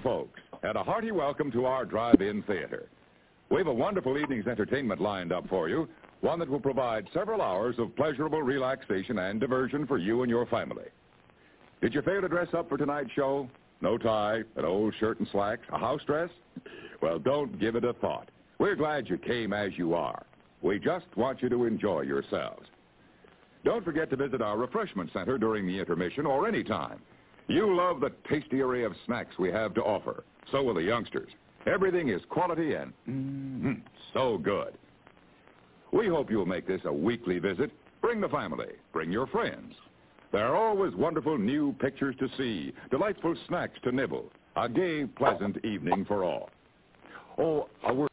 folks, and a hearty welcome to our drive-in theater. We have a wonderful evening's entertainment lined up for you, one that will provide several hours of pleasurable relaxation and diversion for you and your family. Did you fail to dress up for tonight's show? No tie, an old shirt and slacks, a house dress? Well, don't give it a thought. We're glad you came as you are. We just want you to enjoy yourselves. Don't forget to visit our refreshment center during the intermission or any time. You love the tasty array of snacks we have to offer. So will the youngsters. Everything is quality and mm, so good. We hope you'll make this a weekly visit. Bring the family. Bring your friends. There are always wonderful new pictures to see, delightful snacks to nibble, a gay, pleasant evening for all. Oh, a word.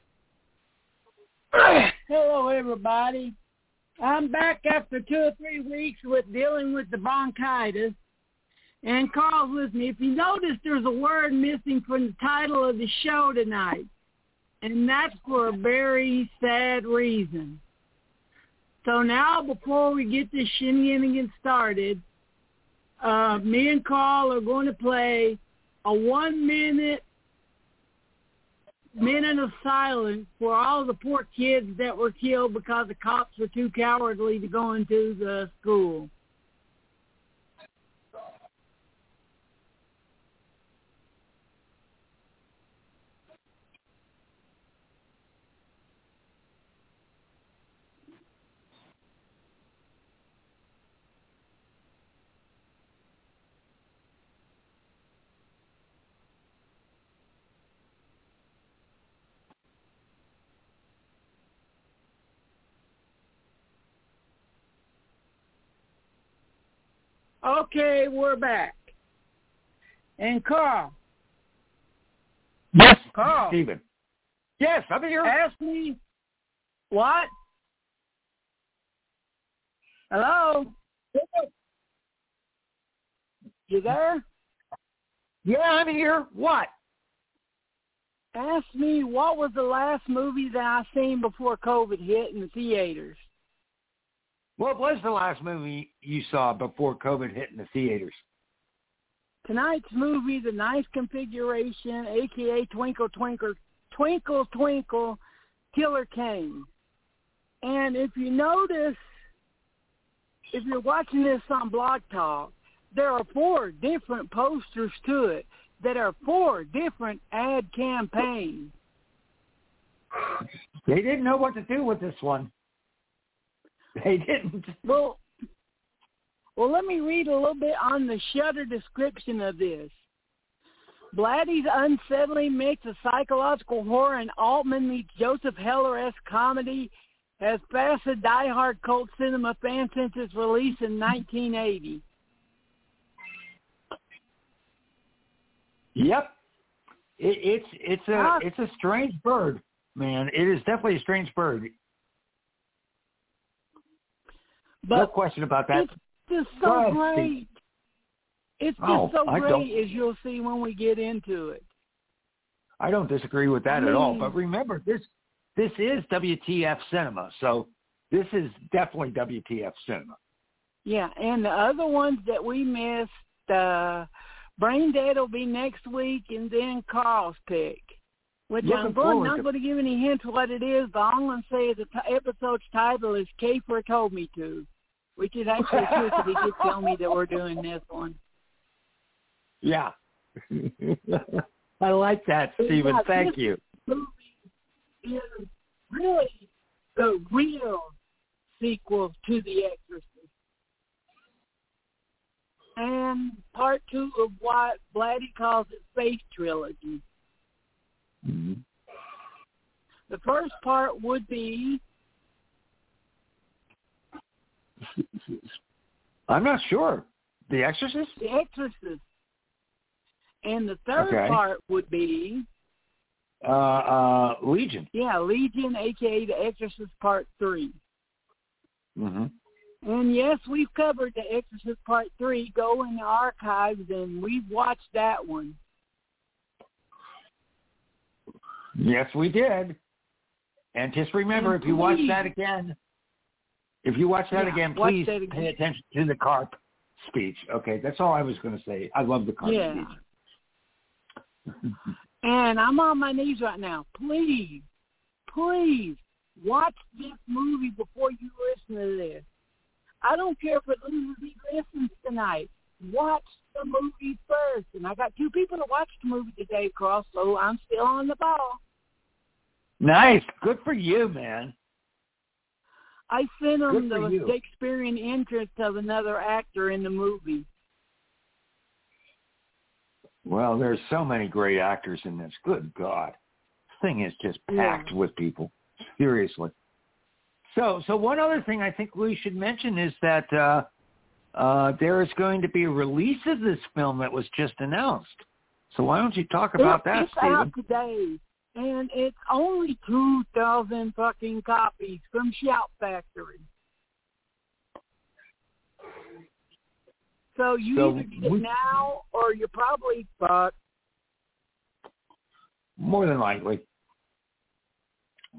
Hello, everybody. I'm back after two or three weeks with dealing with the bronchitis. And Carl's with me. If you notice, there's a word missing from the title of the show tonight. And that's for a very sad reason. So now, before we get this shenanigans started, uh, me and Carl are going to play a one-minute minute of silence for all the poor kids that were killed because the cops were too cowardly to go into the school. Okay, we're back. And Carl. Yes, Carl. Stephen. Yes, I'm here. Ask me what? Hello? You there? Yeah, I'm here. What? Ask me what was the last movie that I seen before COVID hit in the theaters. What was the last movie you saw before COVID hit in the theaters? Tonight's movie, The Ninth Configuration, aka Twinkle Twinkle Twinkle Twinkle, Killer Kane. And if you notice, if you're watching this on Blog Talk, there are four different posters to it that are four different ad campaigns. They didn't know what to do with this one. They didn't. Well, well, let me read a little bit on the Shudder description of this. Blatty's unsettling mix of psychological horror and Altman meets Joseph Heller-esque comedy has fascinated diehard cult cinema fans since its release in 1980. Yep, it, it's it's a Ah. it's a strange bird, man. It is definitely a strange bird. But no question about that. it's just so ahead, Steve. great. It's just Oh, so great as you'll see when we get into it. I don't disagree with that I at all. But remember, this this is WTF cinema, so this is definitely WTF cinema. Yeah, and the other ones that we missed, uh, Brain Dead will be next week, and then Carl's pick. Which Looking I'm going, not to- going to give any hints what it is, but I'm going to say is the t- episode's title is Kafer Told Me To, which is actually true because he did tell me that we're doing this one. Yeah. I like that, Stephen. Yeah, Thank this you. movie is really the real sequel to The Exorcist. And part two of what Blatty calls its Faith Trilogy. Mhm. The first part would be I'm not sure. The Exorcist? The Exorcist. And the third Okay. part would be, Uh, uh, Legion. yeah, Legion, aka The Exorcist Part 3. hmm And yes, we've covered The Exorcist Part 3. Go in the archives and we've watched that one. Yes, we did. And just remember, And if you watch that again, if you watch that Yeah, again, watch please that again. pay attention to the carp speech. Okay, that's all I was going to say. I love the carp Yeah. speech. and I'm on my knees right now. Please, please watch this movie before you listen to this. I don't care if it loses listens tonight. Watch the movie first. And I got two people to watch the movie today, Cross, so I'm still on the ball. Nice. Good for you, man. I sent them the Shakespearean interest of another actor in the movie. Well, there's so many great actors in this. Good God. This thing is just packed yeah. with people. Seriously. So, so one other thing I think we should mention is that uh, uh, there is going to be a release of this film that was just announced. So why don't you talk about that, it's Stephen? out today, and it's only two thousand fucking copies from Shout Factory. So you So either get we- it now, or you're probably fucked. More than likely.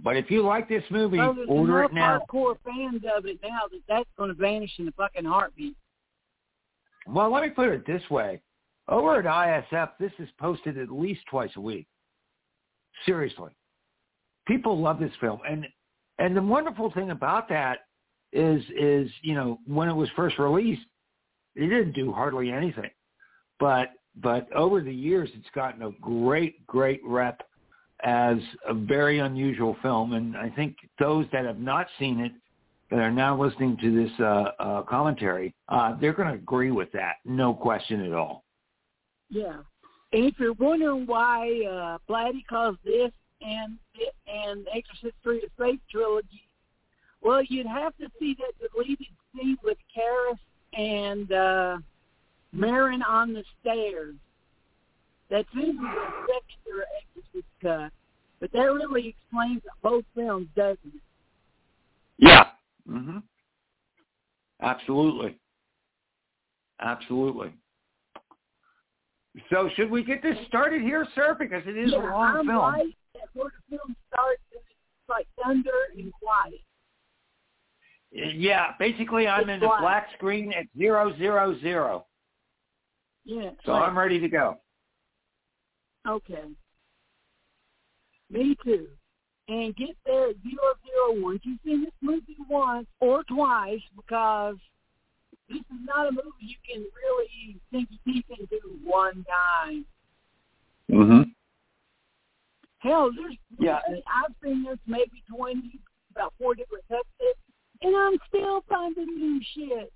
But if you like this movie, oh, So order it now. hardcore fans of it now that that's going to vanish in a fucking heartbeat. Well, let me put it this way. Over at ISF, this is posted at least twice a week. Seriously. People love this film. And and the wonderful thing about that is is, you know, when it was first released, it didn't do hardly anything. But but over the years it's gotten a great, great rep as a very unusual film and I think those that have not seen it that are now listening to this uh, uh, commentary, uh, they're going to agree with that, no question at all. Yeah. And if you're wondering why uh, Blatty calls this and and Exorcist Three the Faith trilogy, well, you'd have to see that deleted scene with Karras and uh, Merrin on the stairs. That's in the second Exorcist cut, but that really explains both films, doesn't it? Yeah. hmm Absolutely. Absolutely. So should we get this started here, sir? Because it is yeah, a long I'm film. right before film starts, and it's like thunder and quiet. Yeah, basically I'm It's in the black. black screen at zero zero zero. Yeah. So right. I'm ready to go. Okay. Me too. And get there at zero zero one. You've seen this movie once or twice because this is not a movie you can really sink your teeth into one time. Mhm. Hell, there's Yeah. I've seen this maybe twenty, about four different it, and I'm still finding new shit.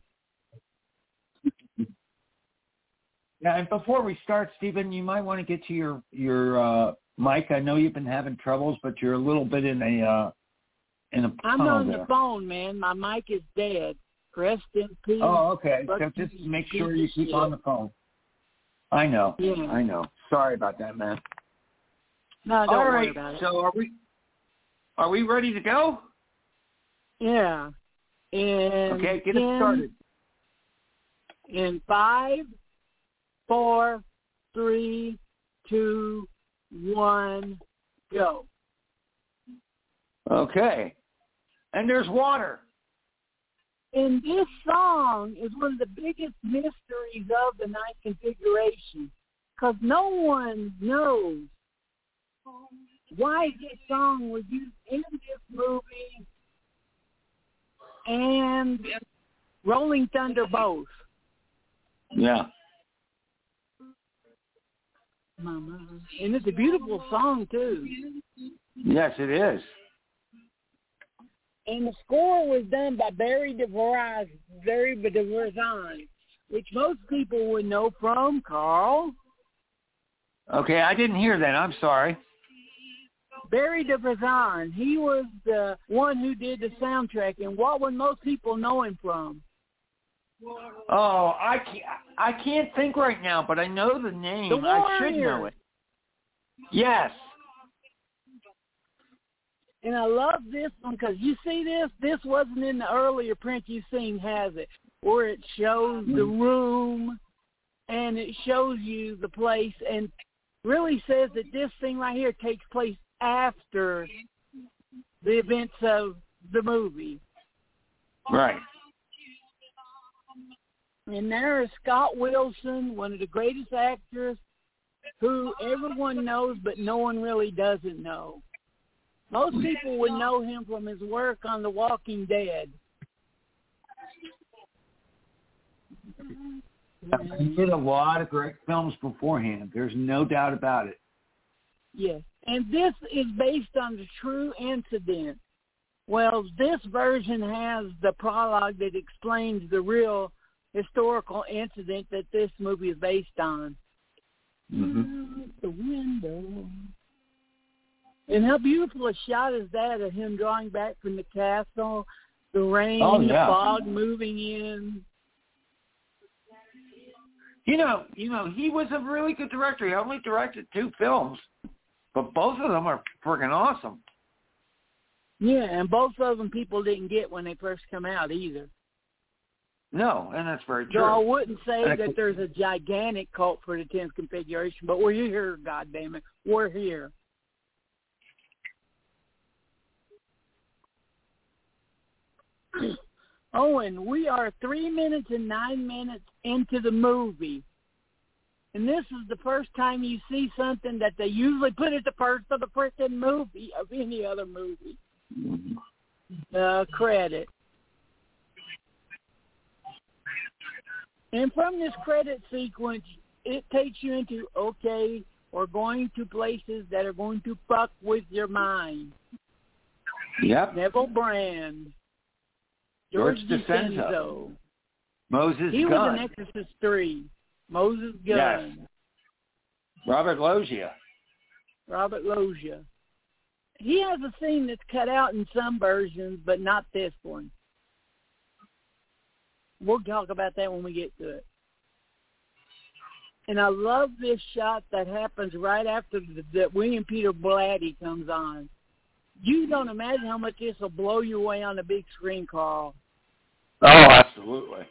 Yeah, and before we start, Stephen, you might want to get to your your uh, mic. I know you've been having troubles, but you're a little bit in a uh, in a I'm on there. the phone, man. My mic is dead. Rest in peace. Oh, okay. So just make sure you keep shit. on the phone. I know. Yeah. I know. Sorry about that, man. No, don't All worry right. about it. So are we are we ready to go? Yeah. And Okay, get it ten, started. In five, four, three, two, one, go. Okay. And there's water. And this song is one of the biggest mysteries of the ninth configuration because no one knows why this song was used in this movie and Rolling Thunder both. Yeah. Mama. And it's a beautiful song too. Yes, it is. And the score was done by Barry DeVries, Barry which most people would know from Carl. Okay, I didn't hear that. I'm sorry. Barry De Vorzon, he was the one who did the soundtrack, and what would most people know him from? Oh, I can't, I can't think right now, but I know the name. The I should know Warriors. it. Yes. And I love this one because you see this. This wasn't in the earlier print you've seen, has it? Where it shows the mm-hmm. room and it shows you the place and really says that this thing right here takes place after the events of the movie. Right. And there is Scott Wilson, one of the greatest actors who everyone knows but no one really doesn't know. Most people would know him from his work on The Walking Dead. He did a lot of great films beforehand. There's no doubt about it. Yes. And this is based on the true incident. Well, this version has the prologue that explains the real historical incident that this movie is based on. Mm-hmm. The window. And how beautiful a shot is that of him drawing back from the castle, the rain, Oh, the fog moving in. You know, you know, he was a really good director. He only directed two films, but both of them are freaking awesome. Yeah, and both of them people didn't get when they first come out either. No, and that's very true. So I wouldn't say I that there's a gigantic cult for the tenth configuration, but we're here, God damn it, we're here. Owen, we are three minutes and nine minutes into the movie. And this is the first time you see something that they usually put at the first of the freaking movie of any other movie. Uh, credit. And from this credit sequence, it takes you into, okay, we're going to places that are going to fuck with your mind. Yep. Neville Brand. George George DiCenzo. DiCenzo. Moses He was in Exorcist 3. Moses Gunn. Yes. Robert Loggia. Robert Loggia. He has a scene that's cut out in some versions, but not this one. We'll talk about that when we get to it. And I love this shot that happens right after the, that William Peter Blatty comes on. You don't imagine how much this will blow you away on the big screen, Carl. Oh, absolutely.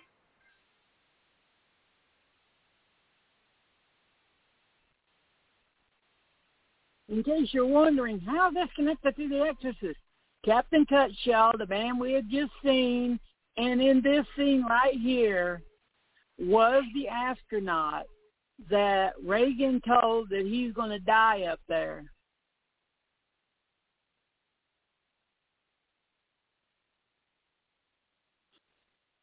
In case you're wondering how this connected to The Exorcist, Captain Cutshaw, the man we had just seen, and in this scene right here, was the astronaut that Regan told that he's going to die up there.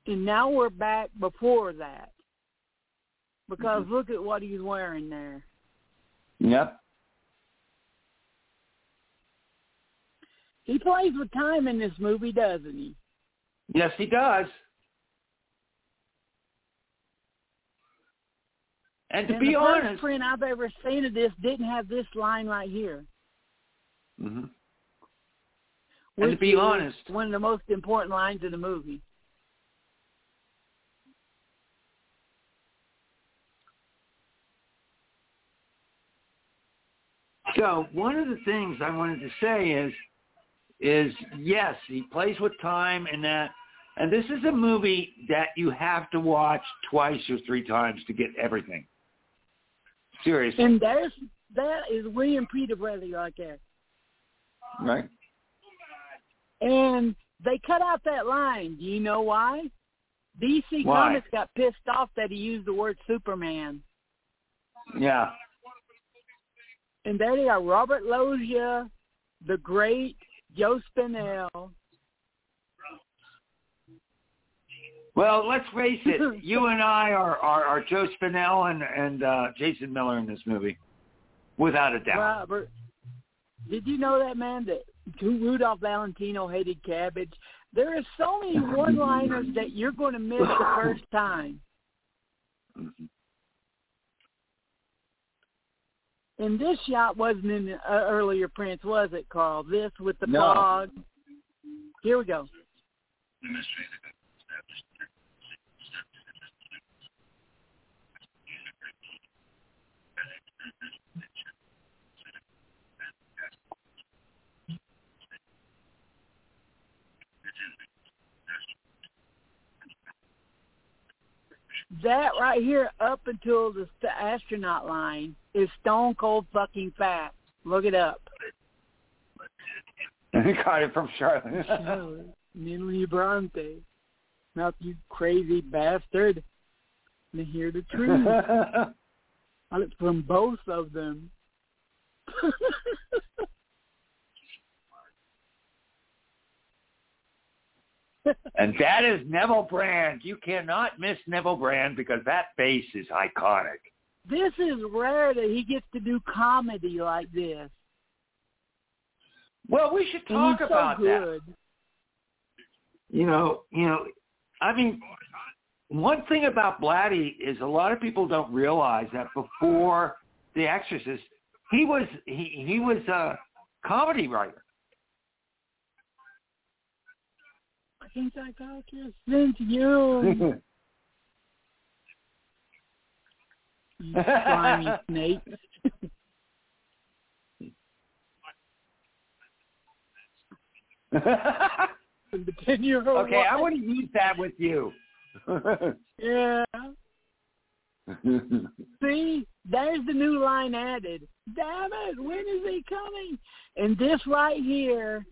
And now we're back before that. Because look at what he's wearing there. Yep. He plays with time in this movie, doesn't he? Yes, he does. And to and be the first honest, print I've ever seen of this didn't have this line right here. Mhm. And to be honest- one of the most important lines of the movie. So one of the things I wanted to say is, is yes, he plays with time and that, and this is a movie that you have to watch twice or three times to get everything. Seriously, And there's that is William Peter Blatty right there. right? And they cut out that line. Do you know why? DC Why? Comics got pissed off that he used the word Superman. Yeah. And there they are, Robert Loggia, the great Joe Spinell. Well, let's face it. you and I are, are, are Joe Spinell and and uh, Jason Miller in this movie, without a doubt. Robert, did you know that man that Rudolph Valentino hated cabbage? There are so many one-liners that you're going to miss the first time. And this shot wasn't in the uh, earlier prints, was it, Carl? This with the No. Here we go. That right here, up until the st- astronaut line, is stone cold fucking fact. Look it up. Got it from Charlotte. Charlotte, Natalie Bronte. Not you crazy bastard. To hear the truth. from both of them. and that is Neville Brand. You cannot miss Neville Brand because that face is iconic. This is rare that he gets to do comedy like this. Well, we should talk so about good. that. You know, you know, I mean, one thing about Blatty is a lot of people don't realize that before The Exorcist, he was he he was a comedy writer. I think I got your sent you. you slimy snake. okay, I want to use that with you. yeah. See, there's the new line added. Damn it, when is he coming? And this right here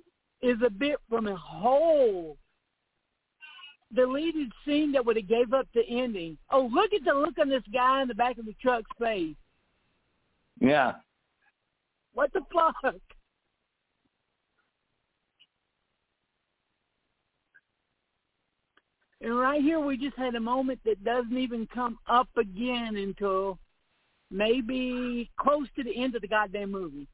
is a bit from a whole deleted scene that would have gave up the ending. Oh, look at the look on this guy in the back of the truck's face. Yeah. What the fuck? And right here, we just had a moment that doesn't even come up again until maybe close to the end of the goddamn movie.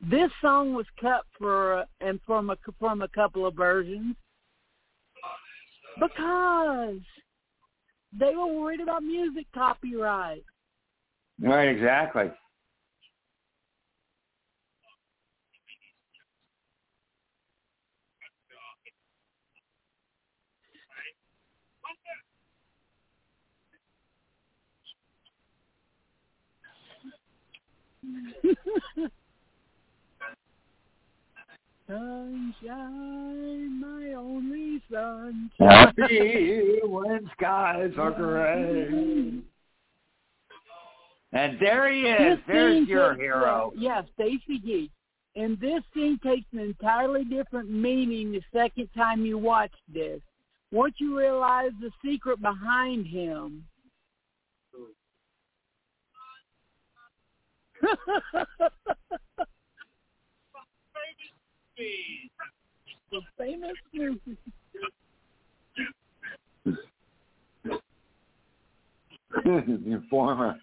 This song was cut for and from a from a couple of versions because they were worried about music copyright. Right, exactly. Sunshine, my only sunshine. Happy when skies are gray. And there he is. This There's your takes, hero. Uh, yeah, Stacy Keach. And this scene takes an entirely different meaning the second time you watch this. Once you realize the secret behind him. the famous movie. the informer.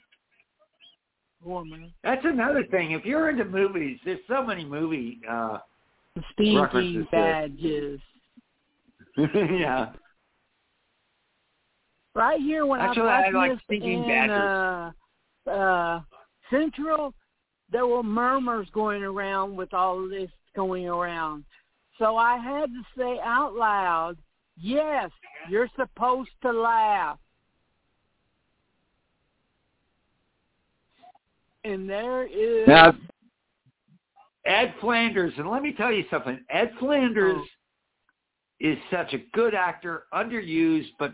Woman. That's another thing. If you're into movies, there's so many movie uh Stinky badges. yeah. Right here when Actually, I I like this stinking in uh, uh, Central, there were murmurs going around with all of this going around. So I had to say out loud, yes, you're supposed to laugh. And there is Now, Ed Flanders, and let me tell you something. Ed Flanders Oh. is such a good actor, underused, but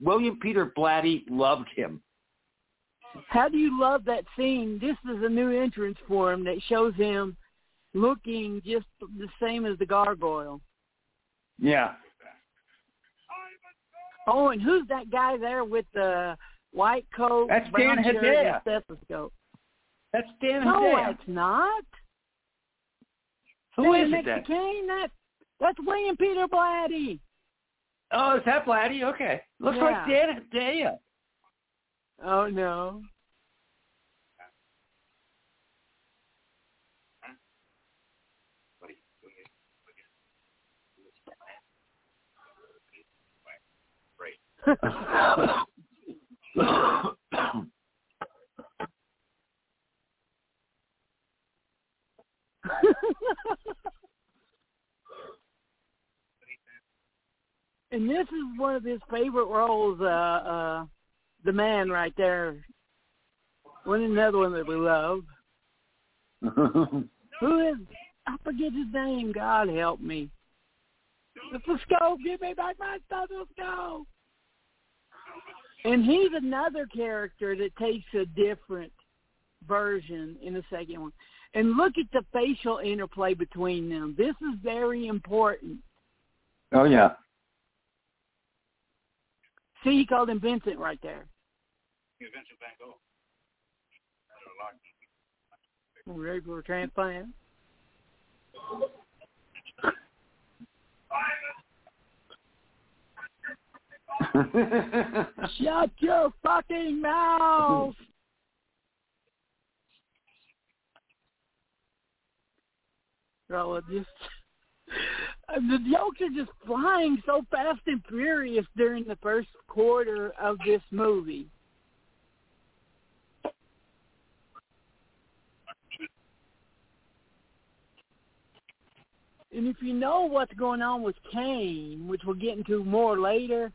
William Peter Blatty loved him. How do you love that scene? This is a new entrance for him that shows him looking just the same as the gargoyle. Yeah. Oh, and who's that guy there with the white coat, That's brown Dan shirt, Hedaya. and stethoscope? That's Dan No, Hedaya. it's not. Who Dan is it then? Kane, that that's William Peter Blatty. Oh, is that Blatty? Okay. Looks like Yeah. Dan Hedaya. Oh no. And this is one of his favorite roles, uh uh the man right there. One another one that we love. Who is I forget his name, God help me. The scope, give me back my stethoscope. And he's another character that takes a different version in the second one. And look at the facial interplay between them. This is very important. oh, yeah. See, he called him Vincent right there. He's Vincent Van Gogh. Ready for a transplant? Shut your fucking mouth! Bro, just the jokes are just flying so fast and furious during the first quarter of this movie. And if you know what's going on with Kane, which we'll get into more later,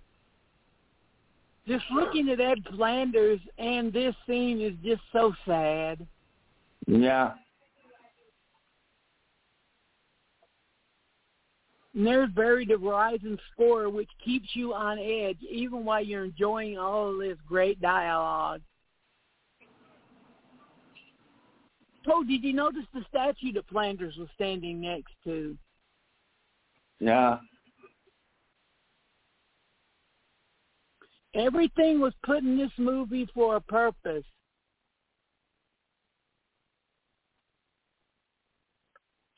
just looking at Ed Flanders and this scene is just so sad. Yeah. And there's buried a rising score which keeps you on edge even while you're enjoying all of this great dialogue. Oh, did you notice the statue that Flanders was standing next to? Yeah. Everything was put in this movie for a purpose.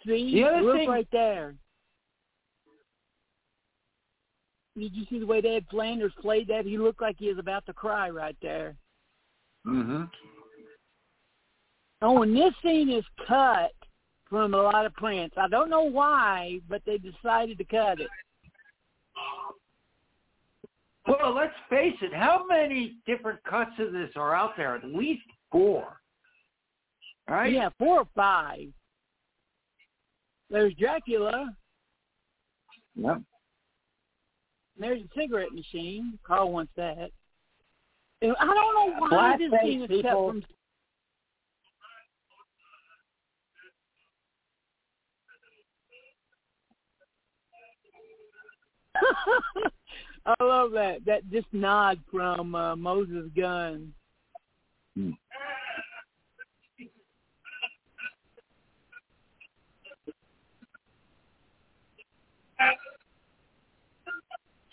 See, The other look thing- right there. Did you see the way Ed Flanders played that? He looked like he was about to cry right there. Mhm. Oh, and this scene is cut from a lot of prints. I don't know why, but they decided to cut it. Well, let's face it. How many different cuts of this are out there? At least four. Right? Yeah, four or five. There's Dracula. Yep. There's a cigarette machine. Carl wants that. And I don't know why Blackface this scene is people. from. I love that. That just nod from uh, Moses Gunn. Hmm.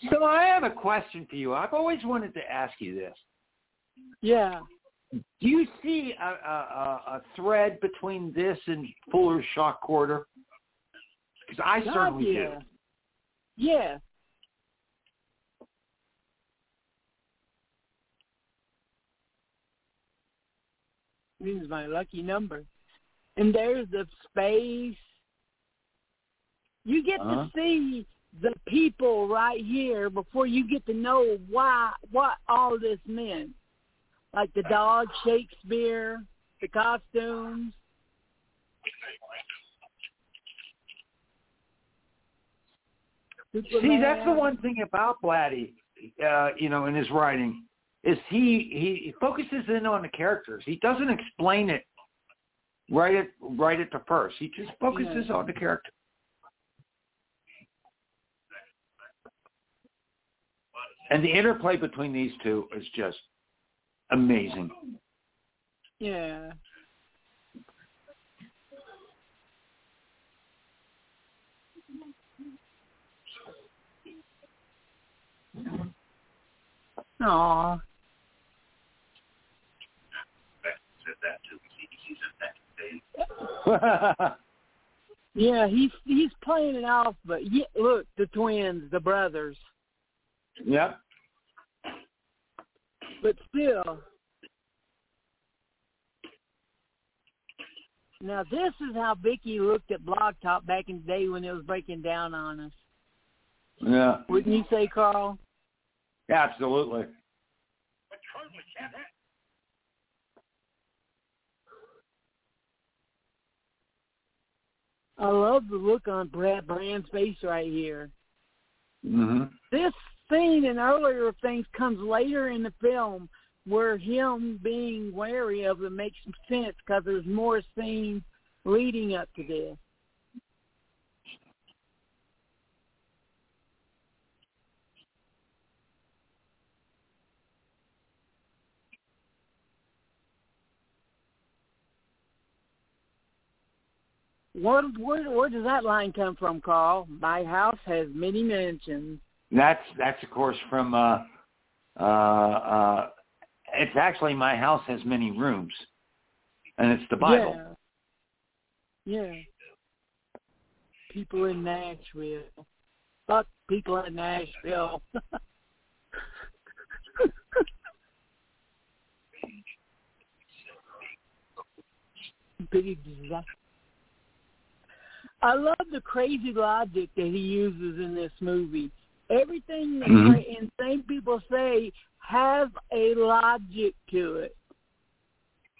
So I have a question for you. I've always wanted to ask you this. Yeah. Do you see a, a, a thread between this and Fuller's Shock Corridor? Because I certainly yeah. do. Yeah. This is my lucky number. And there's the space. You get Uh-huh. to see the people right here before you get to know why what all this meant. Like the dog Shakespeare, the costumes. See, that's the one thing about Blatty, uh, you know, in his writing, is he, he focuses in on the characters. He doesn't explain it right at right at the first. He just focuses Yeah. on the character. And the interplay between these two is just amazing. Yeah. Aw. Said that too. He, he said that today. Yeah, he's he's playing it off, but yeah, look, the twins, the brothers, yep. but still. Now this is how Vicky looked at Blog Talk back in the day when it was breaking down on us. Yeah. Wouldn't you say, Carl? Absolutely. But Charlie can't act. I love the look on Brad Brand's face right here. Mhm. this scene and earlier things comes later in the film where him being wary of it makes some sense because there's more scenes leading up to this. Where, where, where does that line come from, Carl? My house has many mansions. That's that's of course from uh Uh, uh, it's actually my house has many rooms, and it's the Bible. Yeah. Yeah. People in Nashville. Fuck people in Nashville. Big disaster. I love the crazy logic that he uses in this movie. Everything that Mhm. insane people say has a logic to it.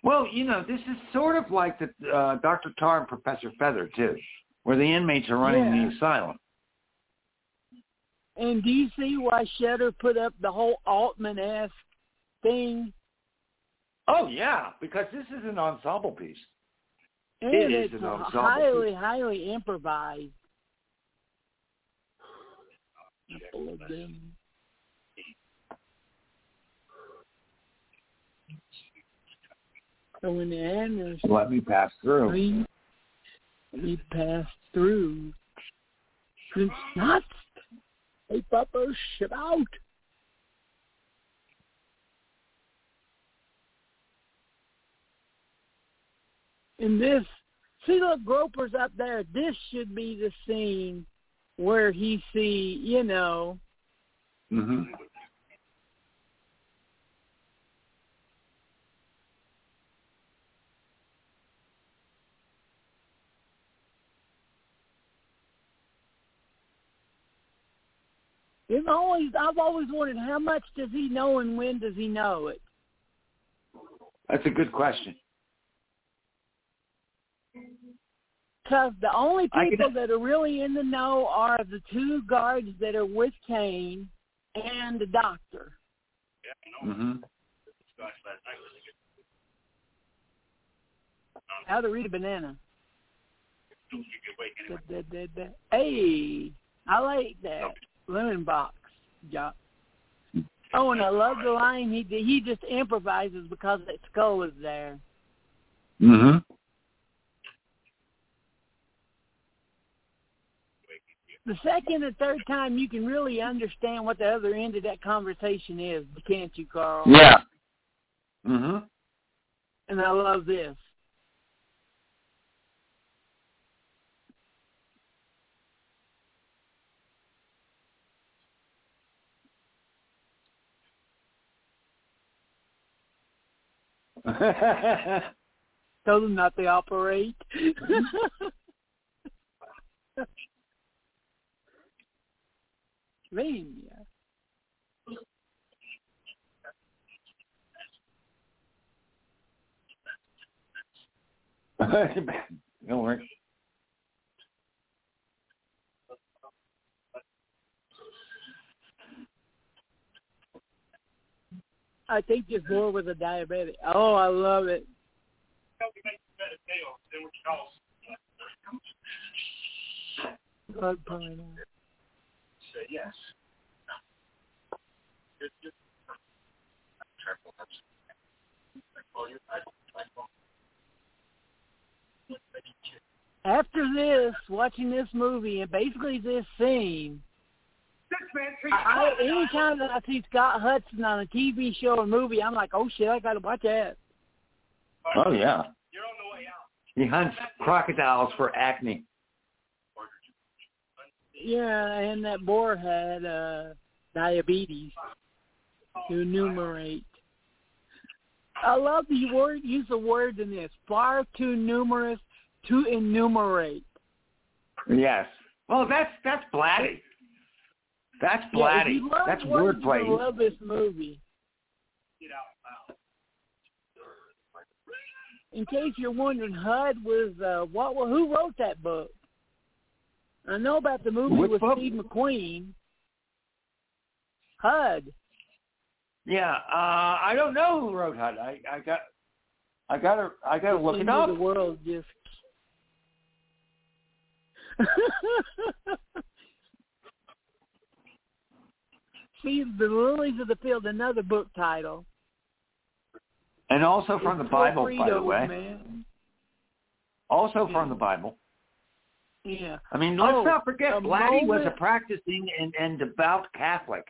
Well, you know, this is sort of like the uh, Dr. Tarr and Professor Feather too, where the inmates are running Yeah. the asylum. And do you see why Shudder put up the whole Altman-esque thing? Oh yeah, because this is an ensemble piece. And It is it's an ensemble highly, highly improvised. Couple of them. So when the animals Let me pass through. three, he passed through. It's nuts. Hey, Papa, shit In this, see, look, Groper's up there. This should be the scene where he see, you know, hmm it's always. I've always wondered how much does he know and when does he know it. That's a good question. Because the only I can- people that are really in the know are the two guards that are with Kane and the doctor. Yeah, you know, hmm Scotch last night was a good. How to read a banana. Don't keep you awake Da, da, da, da. Hey, I like that lemon box. Yeah. Oh, and I love the line he he just improvises because that skull is there. hmm The second and third time you can really understand what the other end of that conversation is, can't you, Carl? Yeah. hmm And I love this. Tell them not to operate. Mania. Don't worry. I think it's more with a diabetic. Oh, I love it. Help you make Say yes. Good, good. Careful. Oh, you- I- I- After this, watching this movie and basically this scene, I, anytime that I see Scott Hudson on a TV show or movie, I'm like, oh shit, I gotta watch that. Oh yeah. You're on the way out. He hunts crocodiles for acne. Yeah, and that boar had uh diabetes to enumerate. I love the word use of word in this. Far too numerous to enumerate. Yes. Well, that's that's blatty. That's blatty. love that's wordplay. you'll love this movie. Get out. Wow. In case you're wondering, HUD was uh, what? Who wrote that book? I know about the movie with? Steve McQueen. HUD. Yeah. Uh, I don't know who wrote HUD. I, I got. I gotta. I gotta look it Into up. The world just. See, the lilies of the field, another book title. And also from the It's Bible, by the way. Man. Also from the Bible. Yeah. I mean, let's Oh, not forget, a Blatty was a practicing and, and devout Catholic.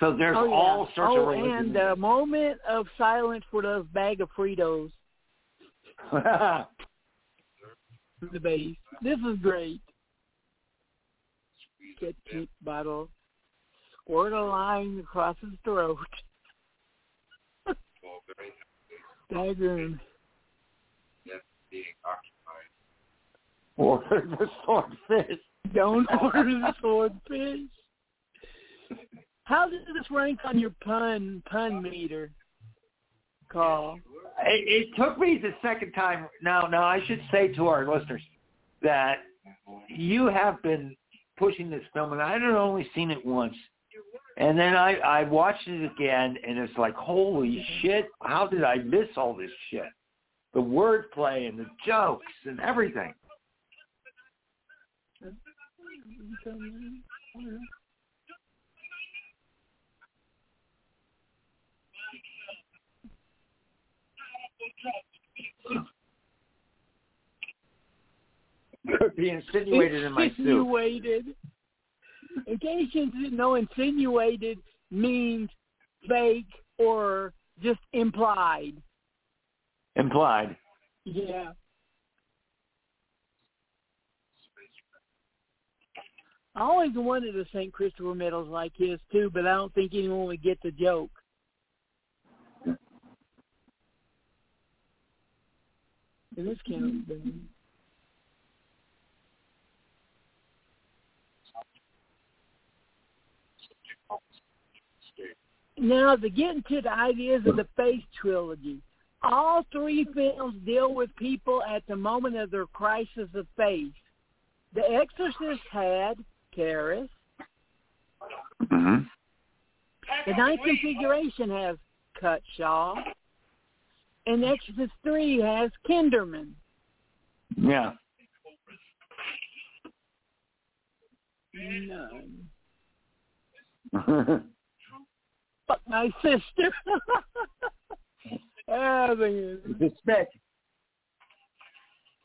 So there's oh, yeah. all sorts oh, of religion. and a moment of silence for those bag of Fritos. the base. This is great. Get Ketchup bottle. Squirt a line across his throat. Staggering. Order the swordfish. Don't order the swordfish. How does this rank on your pun pun meter, Carl? It, it took me the second time. Now, now I should say to our listeners that you have been pushing this film, and I had only seen it once. And then I, I watched it again, and it's like, holy shit! How did I miss all this shit? The wordplay and the jokes and everything. Could be insinuated in my soup. Insinuated. In case you didn't know, insinuated means fake or just implied. Implied. Yeah. I always wanted a St. Christopher medals like his too, but I don't think anyone would get the joke. And this counts. Now, to get into the ideas of the Faith trilogy, all three films deal with people at the moment of their crisis of faith. The Exorcist had Karras. Mm-hmm. The Ninth Configuration has Cutshaw. And Exorcist 3 has Kinderman. Yeah. None. Fuck my sister. man. Respect.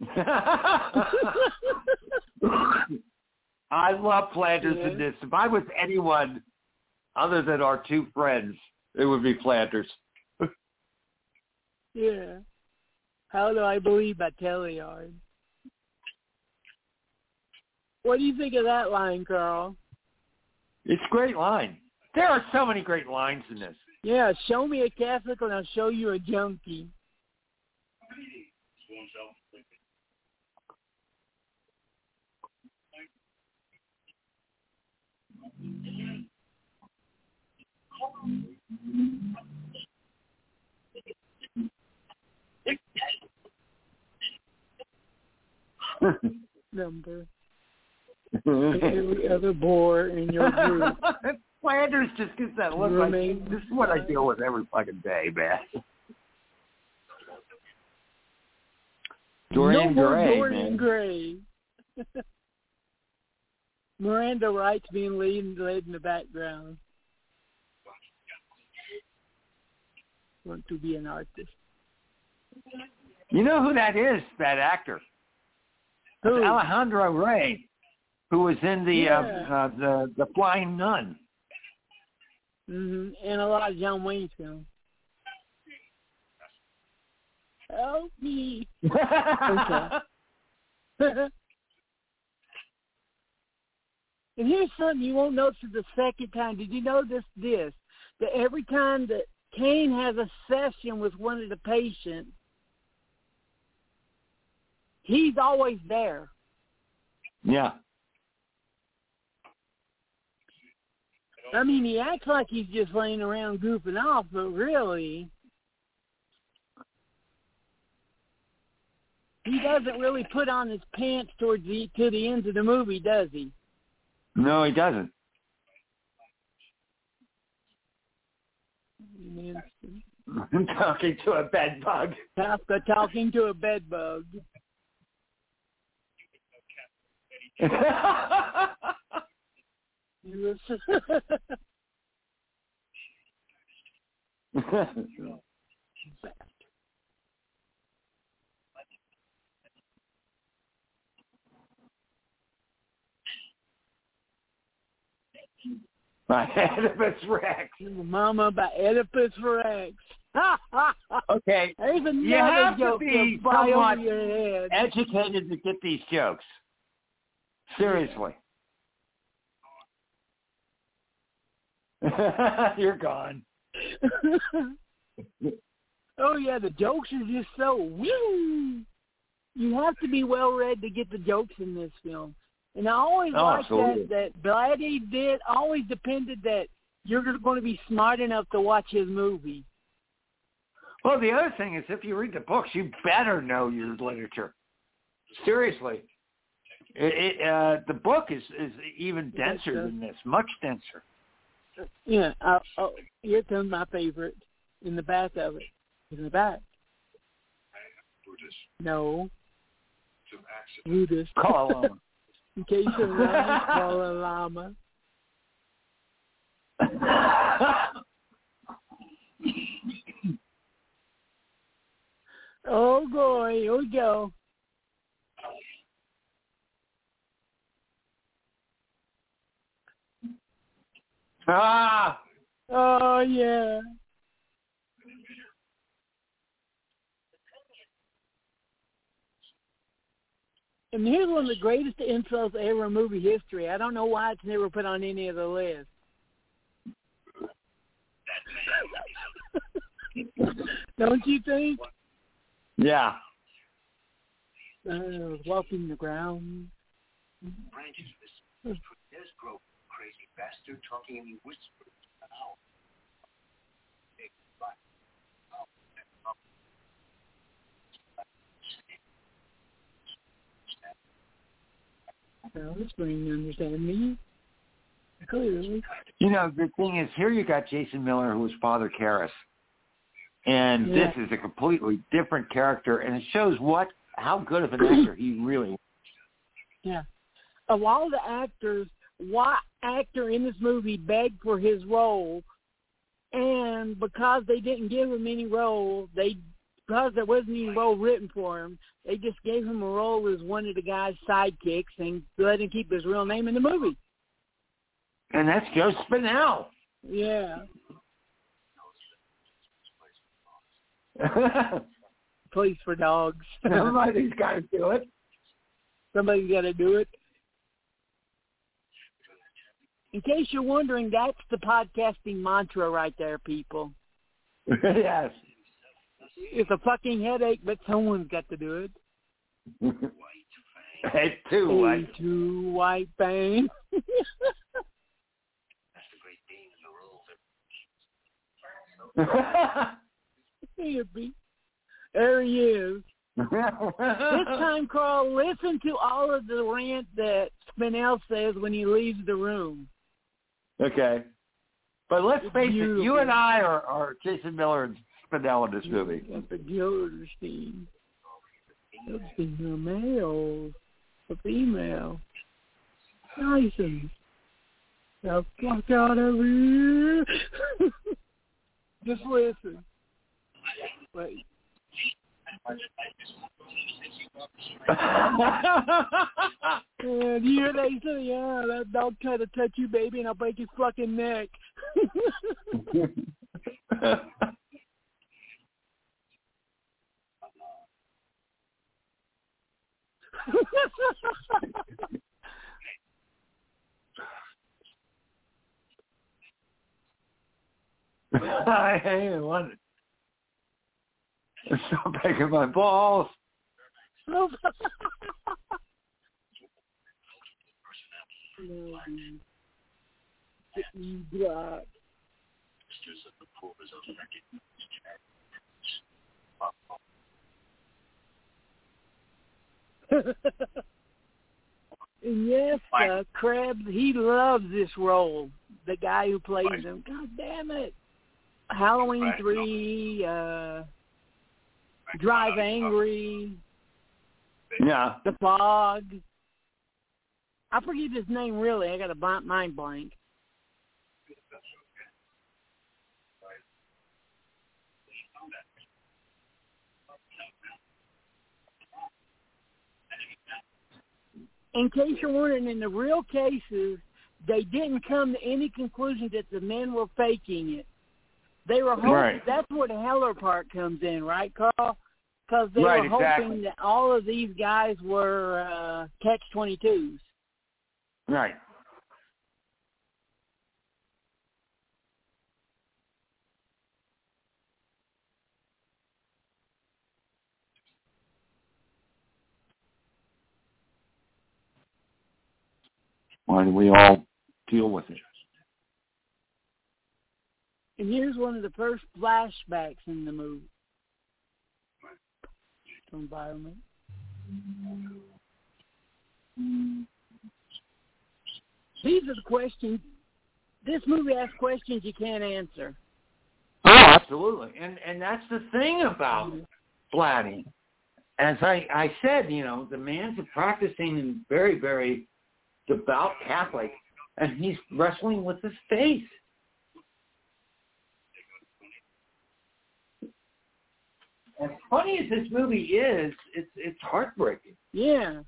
I love Flanders Yeah. in this. If I was anyone other than our two friends, it would be Flanders. yeah. How do I believe by Teilhard? What do you think of that line, Carl? It's a great line. There are so many great lines in this. Yeah, show me a Catholic and I'll show you a junkie. Number every other bore in your group. Flanders just gets that look like this is what I deal with every fucking day, man. Dorian no Gray, Dorian man. Gray. Miranda Wright's being lead, led in the background. Want to be an artist. You know who that is? That actor, Who? It's Alejandro Rey, who was in the Yeah. uh, uh, the the Flying Nun. Mm-hmm. And a lot of John Wayne films. Help me. and here's something you won't notice the second time. Did you notice this? That every time that Kane has a session with one of the patients, he's always there. yeah. I mean, he acts like he's just laying around goofing off, but really, he doesn't really put on his pants towards the to the ends of the movie, does he? No, he doesn't. I'm talking to a bed bug. Kafka talking to a bed bug. By Oedipus Rex. Mama by Oedipus Rex. Okay, There's another you have joke to be to somewhat educated to get these jokes. Seriously. You're gone. oh yeah, the jokes are just so woo. You have to be well read to get the jokes in this film. And I always Oh, liked absolutely. that that Blatty did always depended that you're going to be smart enough to watch his movie. Well, the other thing is, if you read the books, you better know your literature. Seriously, it, it, uh, the book is is even denser sir. than this, much denser. Yeah, uh, oh, here comes my favorite in the back of it. In the back. Brutus No, to accident. Brutus. Call In case you're wondering, call a llama. Oh boy, here we go. ah, Oh yeah. And here's one of the greatest intros ever in movie history. I don't know why it's never put on any of the lists. don't you think? yeah. Uh, walking the ground. Branches whispered. There's grow, crazy bastard, talking in whispers. Ow. Big black. Ow. Ow. Going to understand me. Clearly. You know, the thing is, here you got Jason Miller, who was Father Karras, and Yeah. this is a completely different character, and it shows what how good of an actor he really. Yeah. a lot Of the actors, what actor in this movie begged for his role? And because they didn't give him any role, they because there wasn't any role written for him, they just gave him a role as one of the guy's sidekicks and let him keep his real name in the movie. And that's Joe Spinell. Yeah. Police for dogs. Somebody's got to do it. Somebody's got to do it. In case you're wondering, that's the podcasting mantra right there, people. yes. It's a fucking headache, but someone's got to do it. It's too A late. two white bang. That's the great Dane in the role. Hippie. there he is. This time, Carl, listen to all of the rant that Spinell says when he leaves the room. okay. But let's It's face it, you and I are, are Jason Miller and Spinell in this movie. The Gilderstein. Gilderstein, a male, a female. License. Now fuck out of here. Just listen. Wait. And here they say, yeah, that dog tried to touch you, baby, and I'll break your fucking neck. I ain't in London. Stop breaking my balls. Of the is of and yes, uh, Krebs, he loves this role. The guy who plays Right. him. God damn it. Halloween Right. 3, uh, Drive Angry, Yeah. The Fog. I forget his name really. I got a mind blank. In case you're wondering, in the real cases, they didn't come to any conclusion that the men were faking it. They were hoping Right. that's where the Heller part comes in, right, Carl? Because they Right, were hoping exactly. that all of these guys were uh, catch twenty twos. Right. Why do we all deal with it? And here's one of the first flashbacks in the movie. Environment. These are the questions. This movie asks questions you can't answer. Oh, absolutely. And and that's the thing about Blatty. As I, I said, you know, the man's a practicing and very, very devout Catholic, and he's wrestling with his faith. As funny as this movie is, it's it's heartbreaking. Yeah.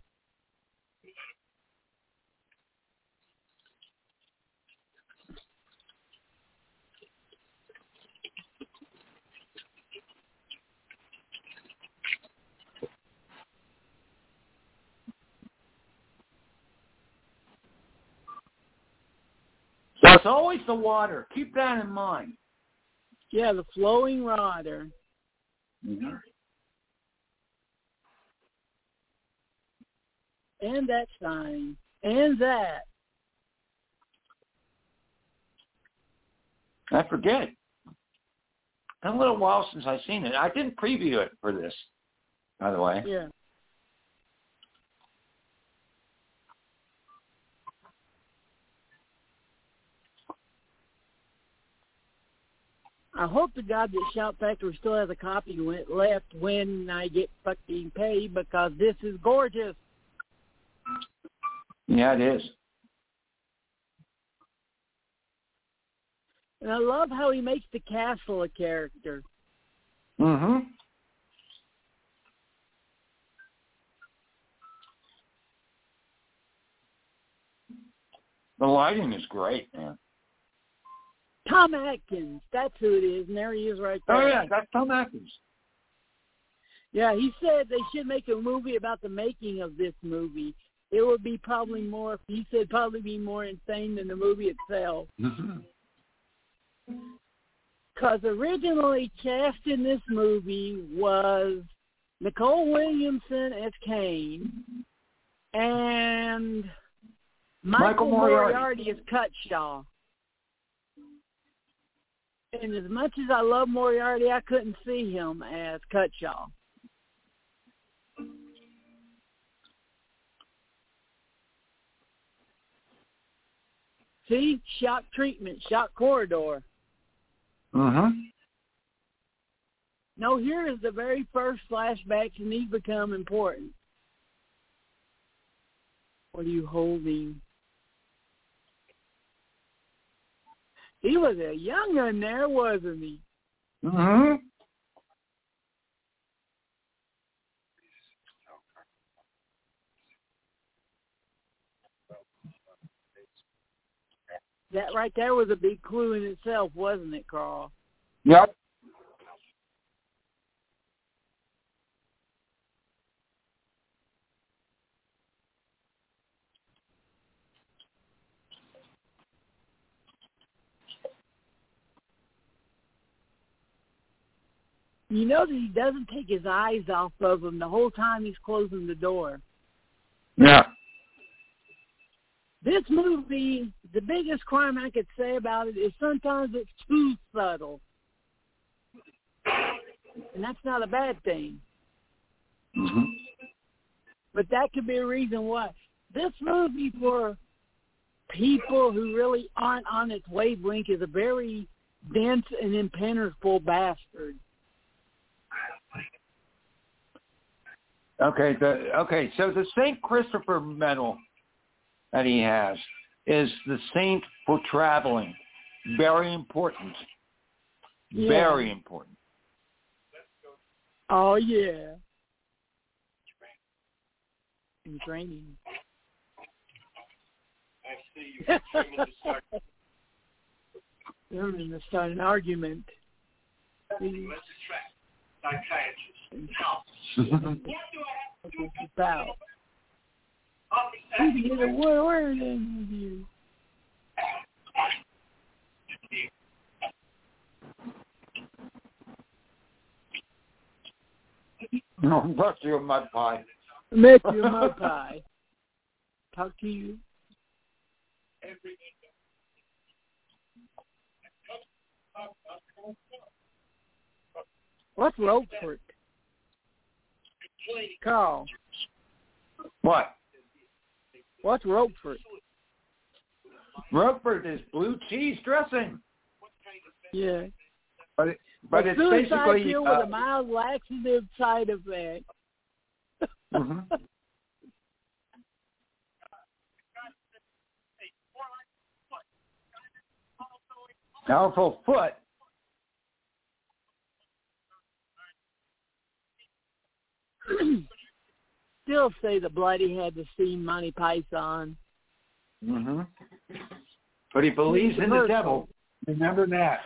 It's always the water. Keep that in mind. Yeah, the flowing water. Mm-hmm. And that sign. And that. I forget. Been a little while since I've seen it. I didn't preview it for this, by the way. Yeah. I hope to God that Shout Factory still has a copy left when I get fucking paid because this is gorgeous. Yeah, it is. And I love how he makes the castle a character. Mm-hmm. The lighting is great, man. Tom Atkins, that's who it is, and there he is right oh, there. Oh yeah, that's Tom Atkins. Yeah, he said they should make a movie about the making of this movie. It would be probably more, he said, probably be more insane than the movie itself. Mm-hmm. Because originally cast in this movie was Nicol Williamson as Kane and Michael, Michael Moriarty. Moriarty as Cutshaw. And as much as I love Moriarty, I couldn't see him as Cutshaw. See, shock treatment, shock corridor. Mm-hmm. No, here is the very first flashbacks, and these become important. What are you holding? He was a young one there, wasn't he? Mm-hmm. That right there was a big clue in itself, wasn't it, Carl? Yep. You know that he doesn't take his eyes off of him the whole time he's closing the door. Yeah. This movie, the biggest crime I could say about it is sometimes it's too subtle. And that's not a bad thing. Mm-hmm. But that could be a reason why. This movie for people who really aren't on its wavelength is a very dense and impenetrable bastard. Okay. The okay. So the Saint Christopher medal that he has is the saint for traveling. Very important. Yeah. Very important. Oh yeah. In training. I see you. They're going to start an argument. Let's attract psychiatrists. It's about. You get a word, word. No, bust you mud pie. Met you mud pie. Talk to you. What's Roquefort? Carl, What? what's Roquefort? Roquefort is blue cheese dressing, Yeah. but it, but a it's basically pill uh, with a mild laxative side effect. mhm. powerful foot. Still say the bloody had to see Monty Python. hmm But he believes in the devil. Remember that.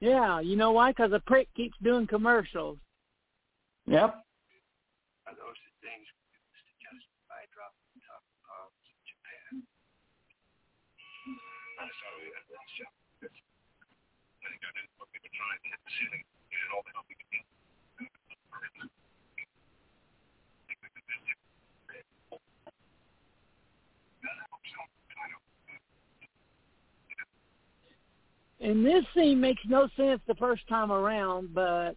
Yeah, you know why? Because a prick keeps doing commercials. Yep. Are those the things we use to justify dropping top bombs in Japan? I'm sorry, that was just. I think I knew what we were trying to hit the ceiling and all the help we could get. And this scene makes no sense the first time around, but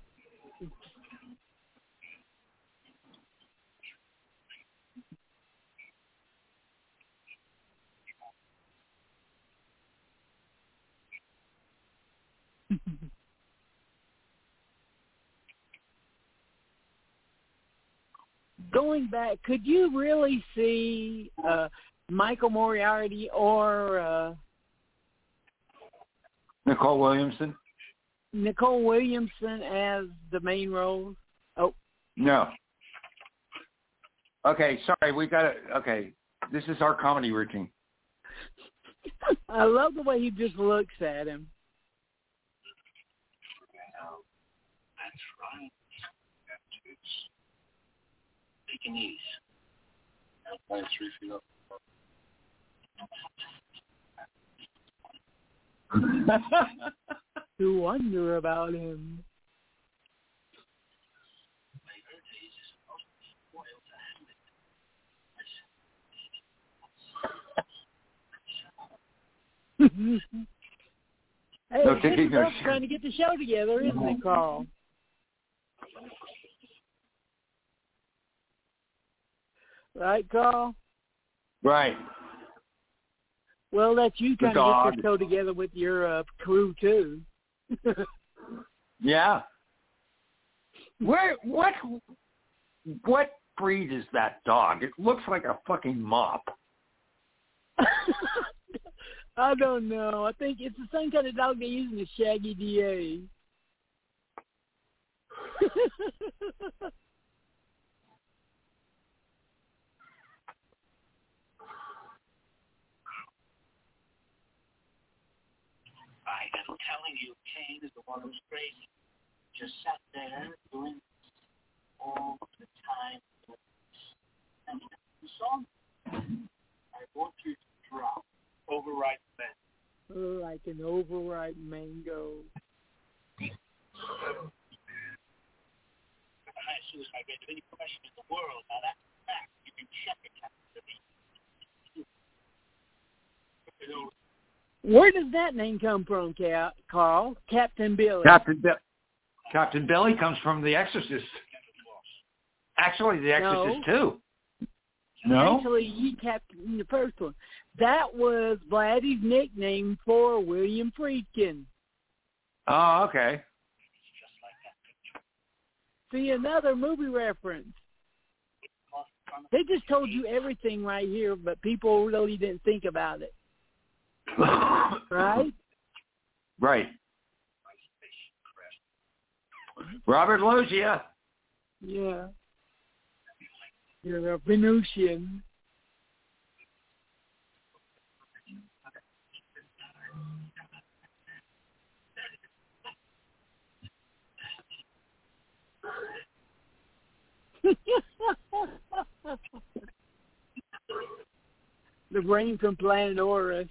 going back, could you really see uh, Michael Moriarty or uh, Nicol Williamson? Nicol Williamson as the main role. Oh. No. Okay, sorry, we got to, okay, this is our comedy routine. I love the way he just looks at him. That's right. It's taking three feet up. To wonder about him. hey, No, taking sh- trying to get the show together, isn't it, Carl? Right, Carl? right. Well, that's you trying to get dog. the show together with your uh, crew too. Yeah. Where, what, what breed is that dog? It looks like a fucking mop. I don't know. I think it's the same kind of dog they use in the Shaggy DA. telling you, Kane is the one who's crazy. Just sat there doing this all the time. And the song, I want you to drop, override that. like an overripe mango. The highest suicide rate of any profession in the world. Now that's a fact. You can check it. You know, Where does that name come from, Carl? Captain Billy. Captain, Bi- Captain Billy comes from The Exorcist. Actually, The Exorcist too. No? Actually, he captained the first one. That was Blatty's nickname for William Friedkin. Oh, okay. See, another movie reference. They just told you everything right here, but people really didn't think about it, right? Right. Robert Loggia. Yeah. You're a Venusian. the brain from planet Arous.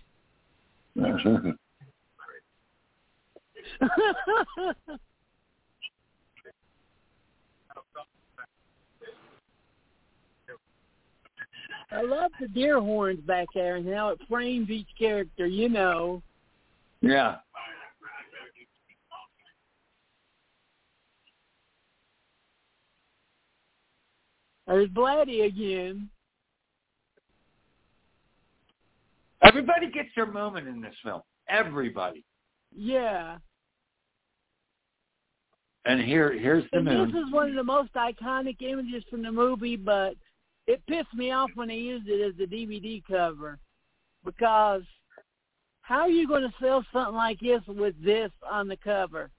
I love the deer horns back there and how it frames each character, you know. Yeah. There's Blatty again. Everybody gets their moment in this film. Everybody. Yeah. And here, here's the and moon. This is one of the most iconic images from the movie, but it pissed me off when they used it as the DVD cover because how are you going to sell something like this with this on the cover?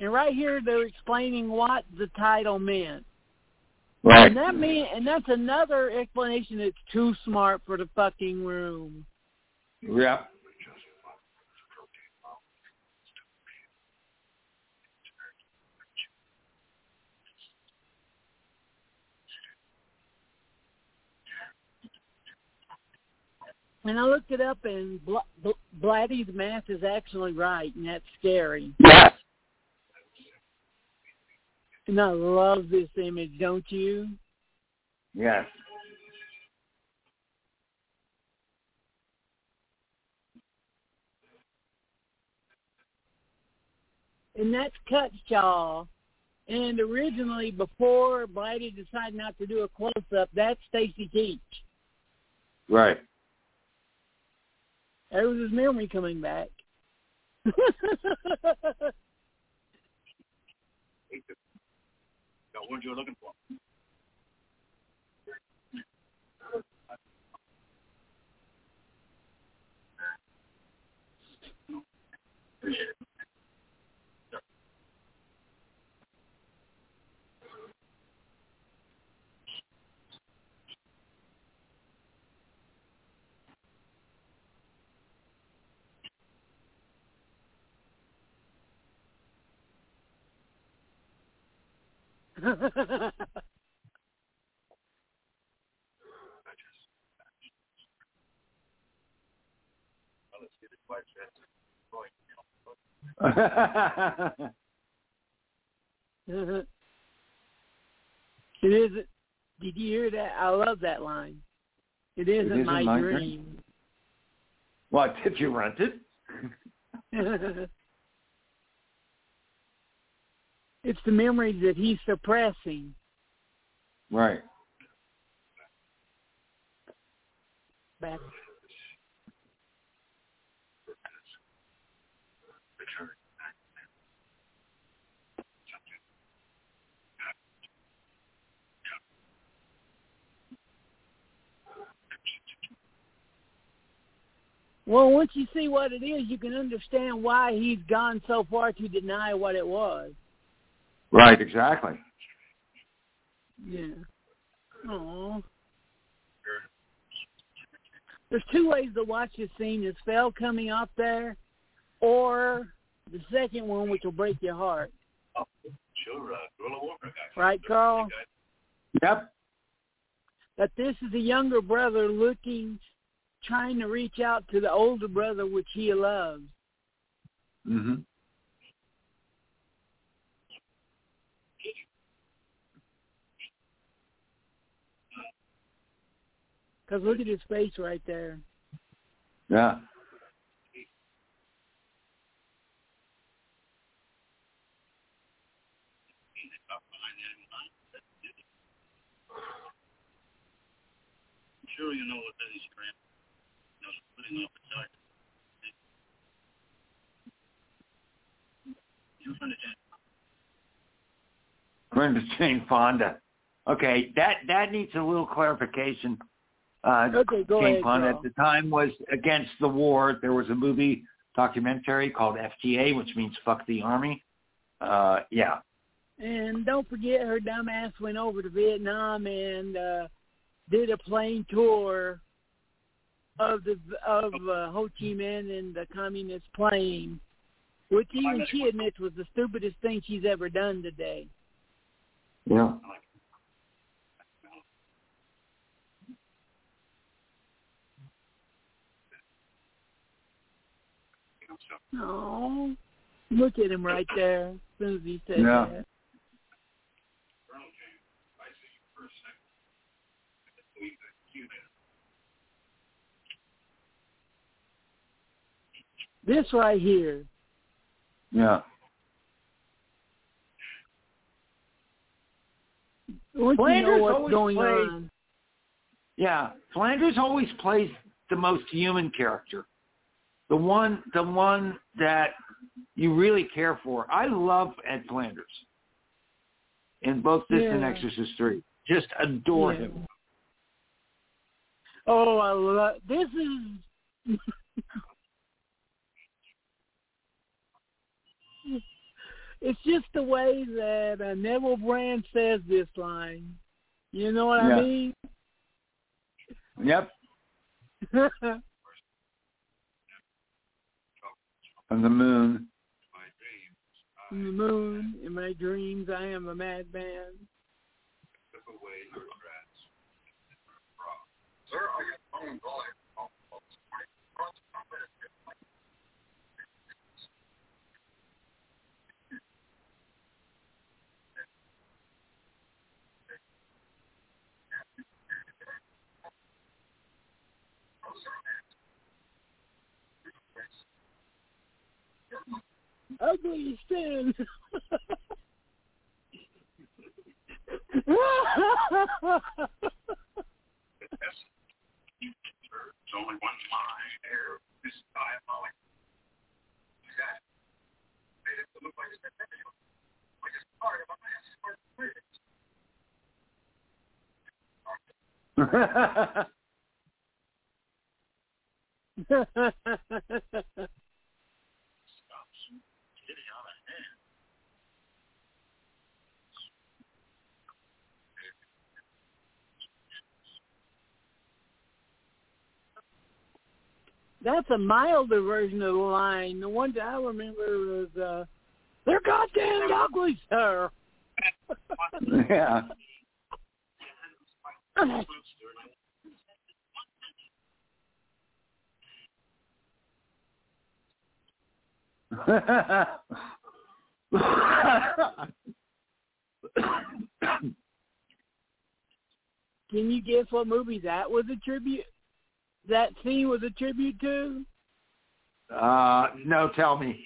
And right here, they're explaining what the title meant. Right. And that mean, and that's another explanation that's too smart for the fucking room. Yeah. And I looked it up, and Bl- Bl- Blatty's math is actually right, and that's scary. Yes. And I love this image, don't you? Yes. And that's Cutshaw. And originally, before Blatty decided not to do a close-up, that's Stacy Keach. Right. There was his memory coming back. Got what you're looking for. it isn't. Did you hear that? I love that line. It isn't, isn't my, my dream. what, did you rent it? it's the memories that he's suppressing. Right. Back. Well, once you see what it is, you can understand why he's gone so far to deny what it was. Right, exactly. Yeah. Oh. There's two ways to watch this scene: is Fell coming up there, or the second one, which will break your heart. Oh, sure, uh, guerrilla warfare guy. Right, Carl? Yep. That this is a younger brother looking, trying to reach out to the older brother, which he loves. Mhm. Because look at his face right there. Yeah. I'm sure you know what that is, Grant. You know, putting off the side. You find it, Brenda Jane Fonda. Okay, that that needs a little clarification. Uh, Okay, go Jane ahead, Fonda at the time was against the war. There was a movie documentary called FTA, which means "fuck the army." Uh, yeah, And don't forget, her dumbass went over to Vietnam and uh, did a plane tour of the of uh, Ho Chi Minh and the communist plane. which even she admits was the stupidest thing she's ever done today. Yeah. Oh, look at him right there. As soon as he said Yeah. that. This right here. Yeah. Once you know what's always going plays- on. Yeah. Flanders always plays the most human character. The one the one that you really care for. I love Ed Flanders. In both this and Exorcist Three. Just adore Yeah. him. Oh, I love this is It's just the way that uh, Neville Brand says this line. You know what Yeah. I mean? Yep. On the moon. In the moon, in my dreams, I am a madman. Ugly sin. There's only one line there. This is diabolic. That made it look like it's intentional. Like it's part of a massive part of the Stops. Getting out of hand. That's a milder version of the line. The one that I remember was, uh, they're goddamn ugly, sir. yeah. Can you guess what movie that was a tribute? That scene was a tribute to uh, no, tell me.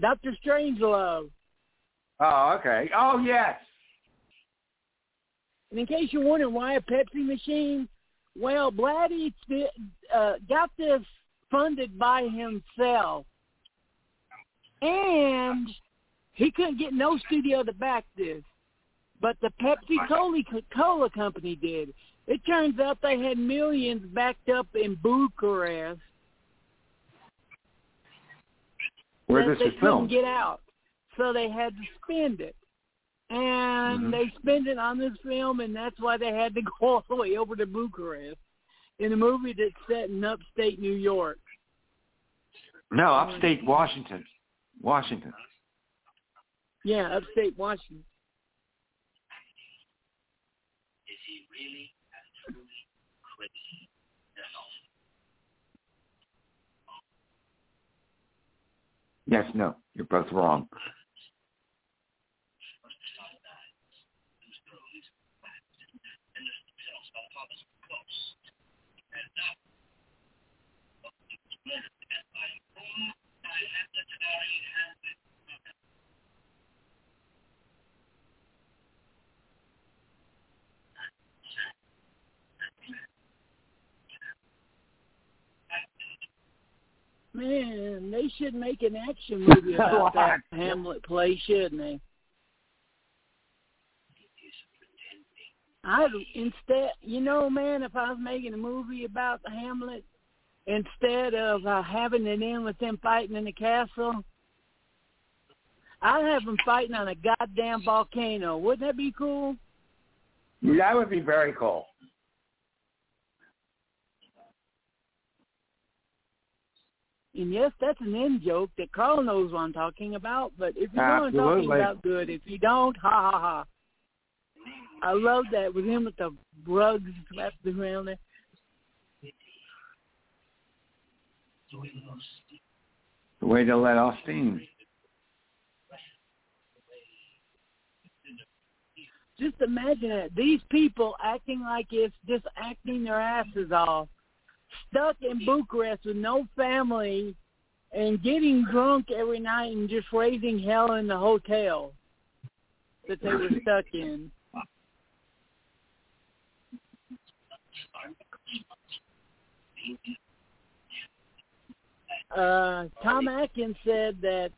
Doctor Strangelove. Oh, okay. Oh, yes. And in case you're wondering why a Pepsi machine, well, Blatty uh, got this funded by himself, and he couldn't get no studio to back this. But the Pepsi Cola, Cola company did. It turns out they had millions backed up in Bucharest Where that this they is couldn't filmed. get out, so they had to spend it. And Mhm. they spent it on this film, and that's why they had to go all the way over to Bucharest in a movie that's set in upstate New York. No, upstate Washington. Washington. Yeah, upstate Washington. Is he really and truly crazy? No. Yes, no. You're both wrong. Man, they should make an action movie about that Hamlet play, shouldn't they? I instead, you know, man, if I was making a movie about the Hamlet, instead of uh, having it in with them fighting in the castle, I'd have them fighting on a goddamn volcano. Wouldn't that be cool? That would be very cool. And yes, that's an in joke that Carl knows what I'm talking about. But if you know what I'm talking about, good. If you don't, ha ha ha. I love that with him with the rugs wrapped around there. The way to let off steam. Just imagine it. These people acting like it's just acting their asses off, stuck in Bucharest with no family, and getting drunk every night and just raising hell in the hotel that they were stuck in. Uh, Tom Atkins said that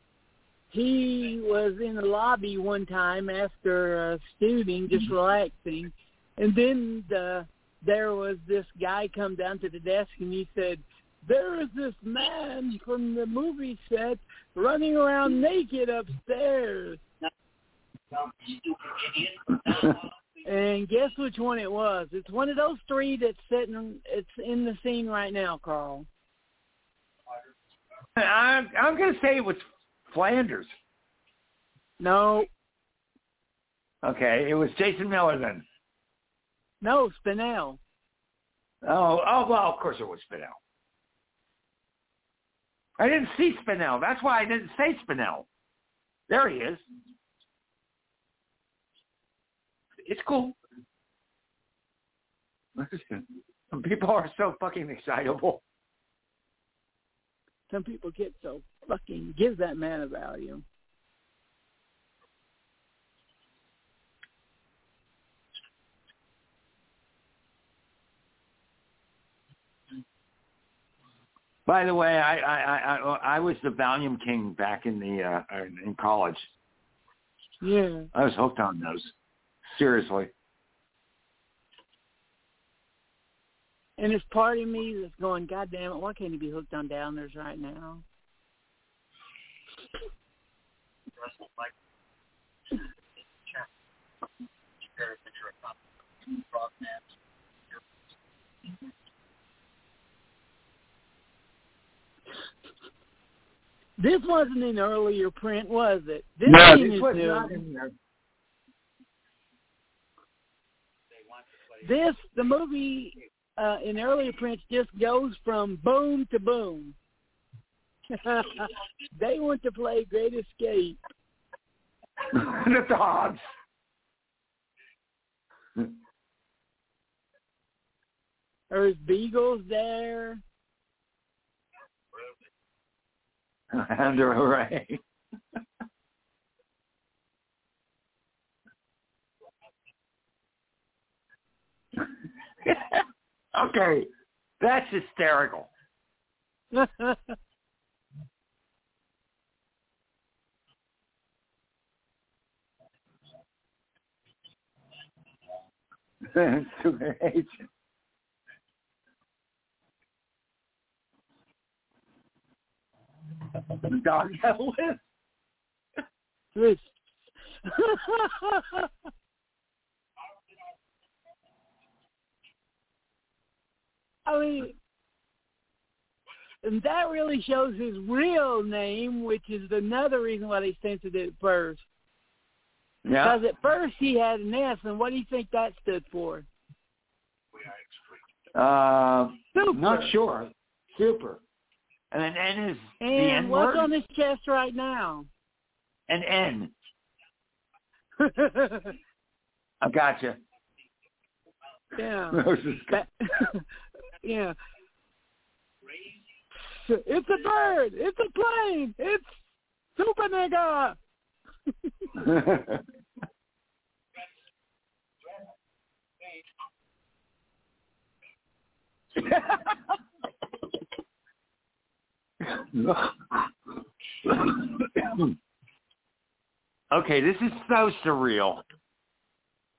he was in the lobby one time after uh, stewing, just relaxing, and then the, there was this guy come down to the desk and he said, "There is this man from the movie set running around naked upstairs." And guess which one it was? It's one of those three that's sitting. It's in the scene right now, Carl. I'm, I'm going to say it was Flanders. No, Okay, it was Jason Miller then. No, Spinell. Oh, oh well, of course it was Spinell. I didn't see Spinell. That's why I didn't say Spinell. There he is. It's cool. Some people are so fucking excitable. Some people get so fucking give that man a value. By the way, I I I, I was the Valium King back in the uh in college. Yeah. I was hooked on those. Seriously. And there's part of me that's going, God damn it, why can't he be hooked on downers right now? Russell like check. Compare a picture of top frog naps. This wasn't an earlier print, was it? This no, this is was new. not in there. This the movie uh, in earlier prints just goes from boom to boom. they want to play Great Escape. the dogs. There's beagles there. Under array. okay, that's hysterical. Super agent. The dog lit. This- I mean, and that really shows his real name, which is another reason why they censored it at first. Yeah. Because at first he had an S, and what do you think that stood for? Uh, Super. not sure. Super. And an N is the And N what's word. on his chest right now? An N. I gotcha. yeah. That- yeah. It's a bird. It's a plane. It's super nigga. okay, this is so surreal.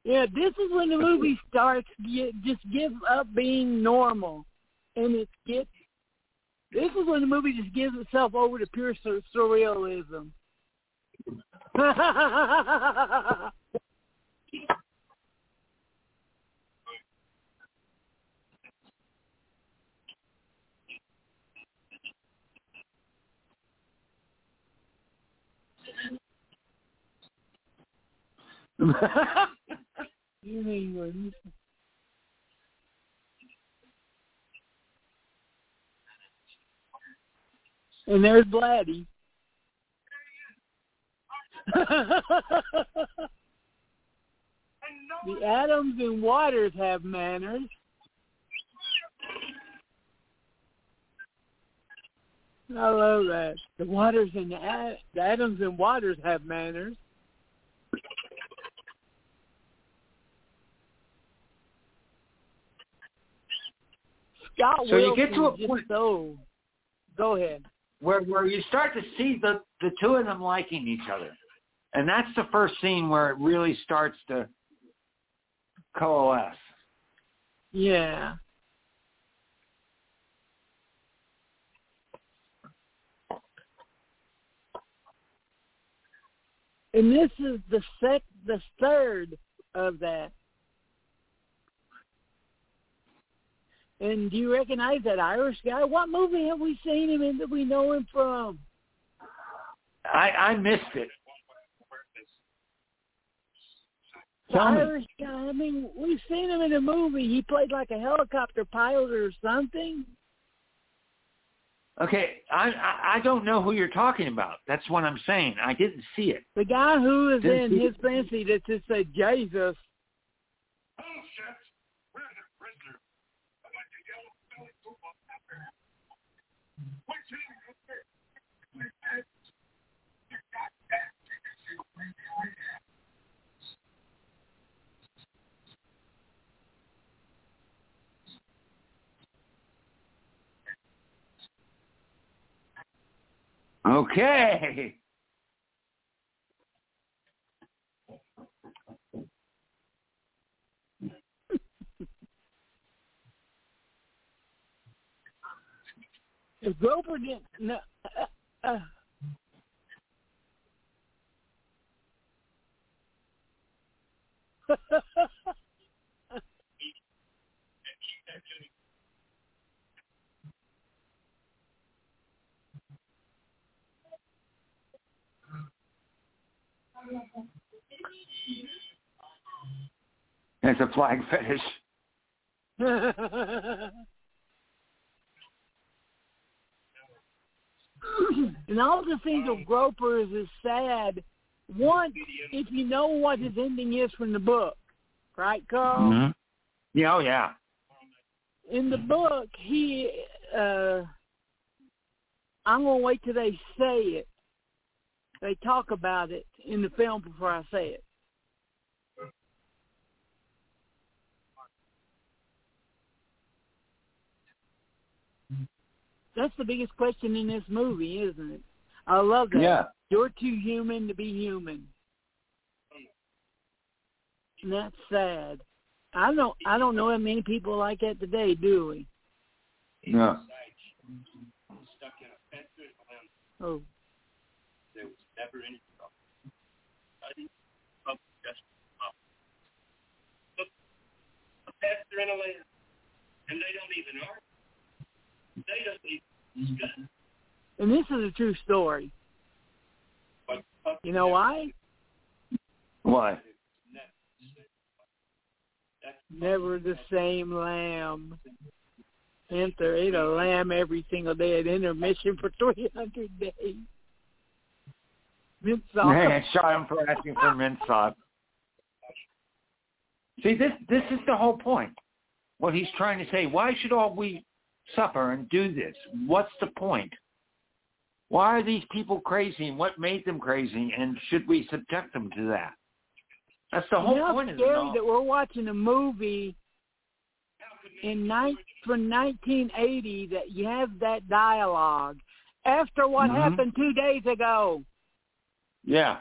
Yeah, this is when the movie starts. Get, just give up being normal, and it gets. This is when the movie just gives itself over to pure sur- surrealism. And there's Blatty. the atoms and Waters have manners. I love that. The Waters and the, Ad- the Adams and Waters have manners. Scott So you get to a point- so. Go ahead. where where you start to see the the two of them liking each other, and that's the first scene where it really starts to coalesce. Yeah. And this is the sec the third of that. And do you recognize that Irish guy? What movie have we seen him in that we know him from? I I missed it. The Tell me. Irish guy. I mean, we've seen him in a movie. He played like a helicopter pilot or something. Okay, I, I I don't know who you're talking about. That's what I'm saying. I didn't see it. The guy who is Didn't in his fancy that just said Jesus. Bullshit. We're the prisoner. I like the yellow belly football pepper. What's in it? You got that. You can see what we do. Okay. If Groper didn't, no, uh, uh, It's a flag fetish. and all the things of Groper is sad. One, if you know what his ending is from the book, right, Carl? Mhm. Yeah, oh yeah. In the book, he, uh, I'm gonna wait till they say it. They talk about it in the film before I say it. That's the biggest question in this movie, isn't it? I love that. Yeah. You're too human to be human. And that's sad. I don't I don't know that many people like that today, do we? No. Stuck in a fence and Oh. there was never any trouble. I didn't just trouble. Look, a pastor in a land, and they don't even argue. They don't even discuss. And this is a true story. You know why? Why? Never the same lamb. Panther ate a lamb every single day at intermission for 300 days. Mint sauce. Man, shot him for asking for mint sauce. See, this this is the whole point. What he's trying to say. Why should all we suffer and do this? What's the point? Why are these people crazy, and what made them crazy, and should we subject them to that? That's the You whole know, point it's of it. scary all. that we're watching a movie in nine, from 1980 that you have that dialogue after what Mhm. happened two days ago. Yeah.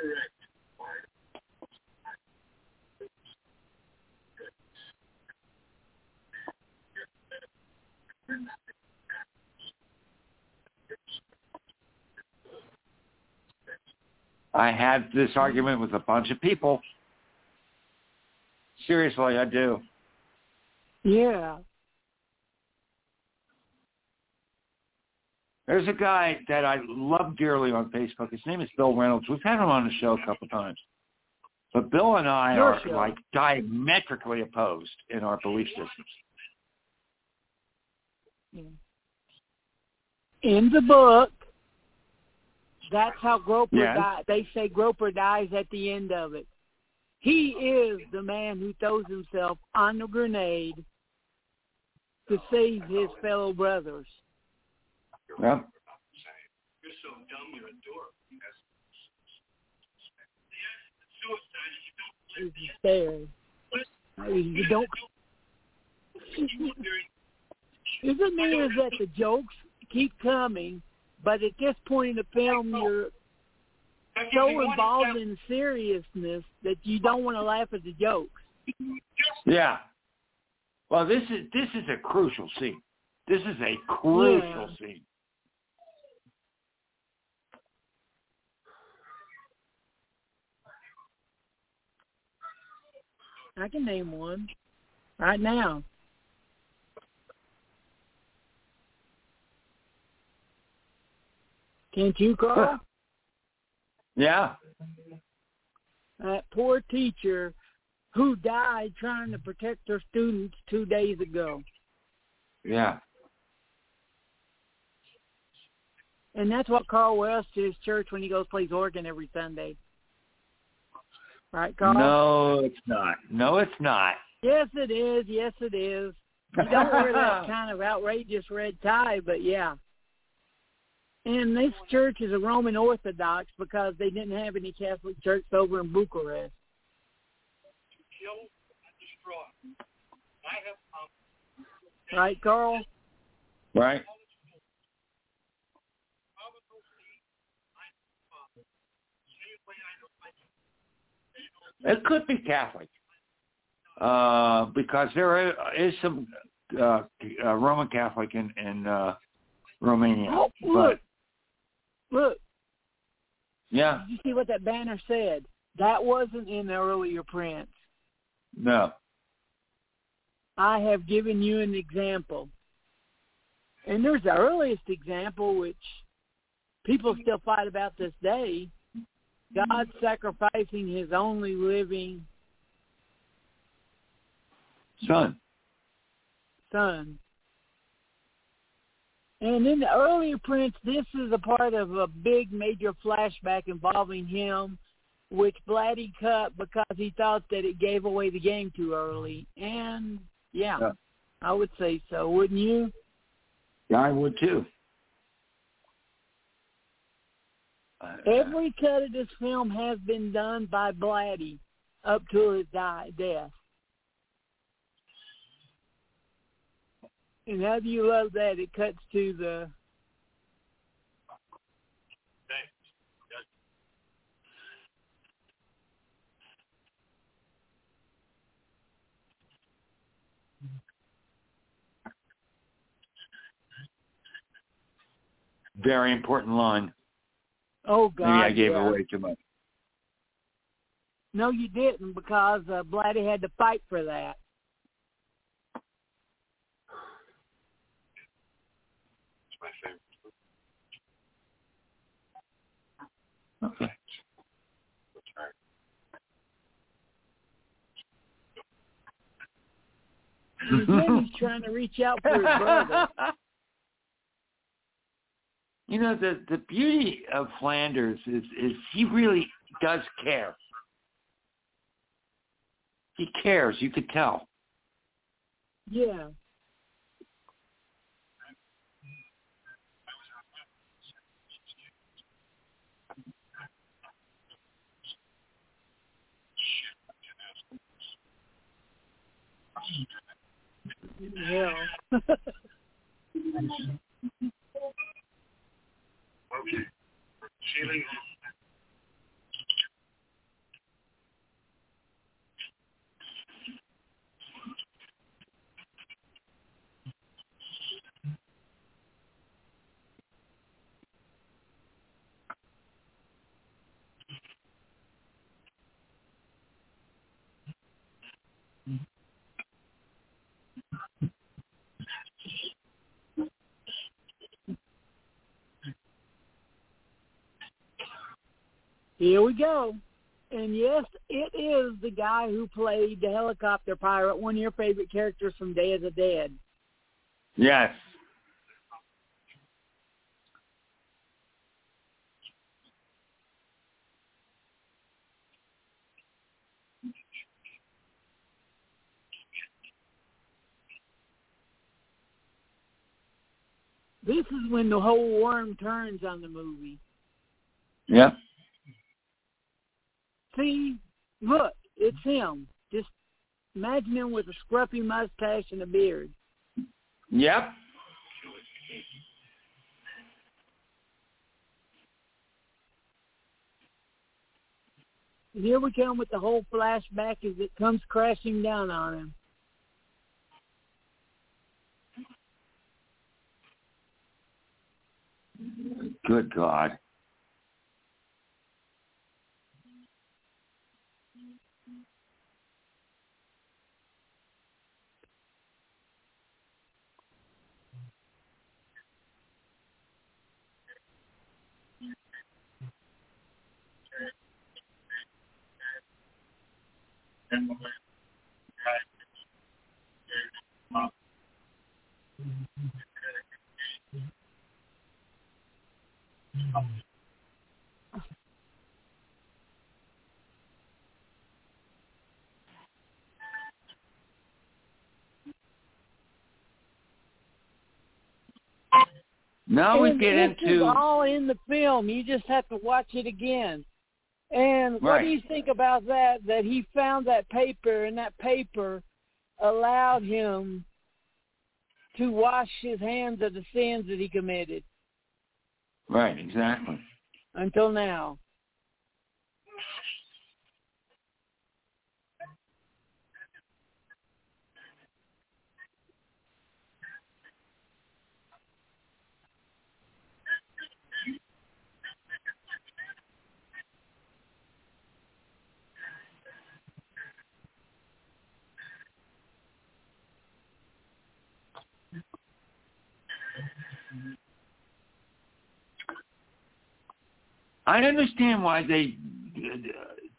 correct. I had this argument with a bunch of people. Seriously, I do. Yeah. There's a guy that I love dearly on Facebook. His name is Bill Reynolds. We've had him on the show a couple of times. But Bill and I Your are show. like diametrically opposed in our belief systems. In the book, that's how Groper Yes. died. They say Groper dies at the end of it. He is the man who throws himself on the grenade to save his fellow brothers. Yeah. You're so dumb, you're a dork. That's, yeah, suicide, you don't Is there? You don't. Isn't it is that the jokes keep coming, but at this point in the film, you're so involved in seriousness that you don't want to laugh at the jokes. Yeah. Well, this is this is a crucial scene. This is a crucial scene. I can name one right now. Can't you, Carl? Yeah. that poor teacher who died trying to protect her students two days ago. Yeah. And that's what Carl wears to his church when he goes plays organ every Sunday. Right, Carl? No, it's not. No, it's not. Yes, it is. Yes, it is. You don't wear that kind of outrageous red tie, but yeah. And this church is a Roman Orthodox because they didn't have any Catholic church over in Bucharest. kill and destroy. I have um, Right, Carl? Right. It could be Catholic, uh, because there is some uh, uh, Roman Catholic in, in uh, Romania. Oh, but look. Look, yeah, did you see what that banner said? That wasn't in the earlier prints. no, I have given you an example. And there's the earliest example, which people still fight about this day. God sacrificing his only living son. son. And in the earlier prints, this is a part of a big major flashback involving him, which Blatty cut because he thought that it gave away the game too early. And yeah, Yeah. I would say so, wouldn't you? Yeah, I would too. Uh, Every cut of this film has been done by Blatty up to his die, death. And how do you love that? It cuts to the very important line. Oh God. Maybe I gave yeah. away too much. No, you didn't because uh, Blatty had to fight for that. It's my favorite. Okay. That's right. And again, he's trying to reach out for his brother. You know the the beauty of Flanders is is he really does care. He cares. You could tell. Yeah. Yeah. Okay. Ceiling. Here we go. And yes, it is the guy who played the helicopter pirate, one of your favorite characters from Day of the Dead. Yes. This is when the whole worm turns on the movie. Yep. See, look, it's him. Just imagine him with a scruffy mustache and a beard. Yep. Here we come with the whole flashback as it comes crashing down on him. Good God. Now we get into all in the film. You just have to watch it again. And what Right. do you think about that? That he found that paper, and that paper allowed him to wash his hands of the sins that he committed right, exactly. until now. I understand why they uh,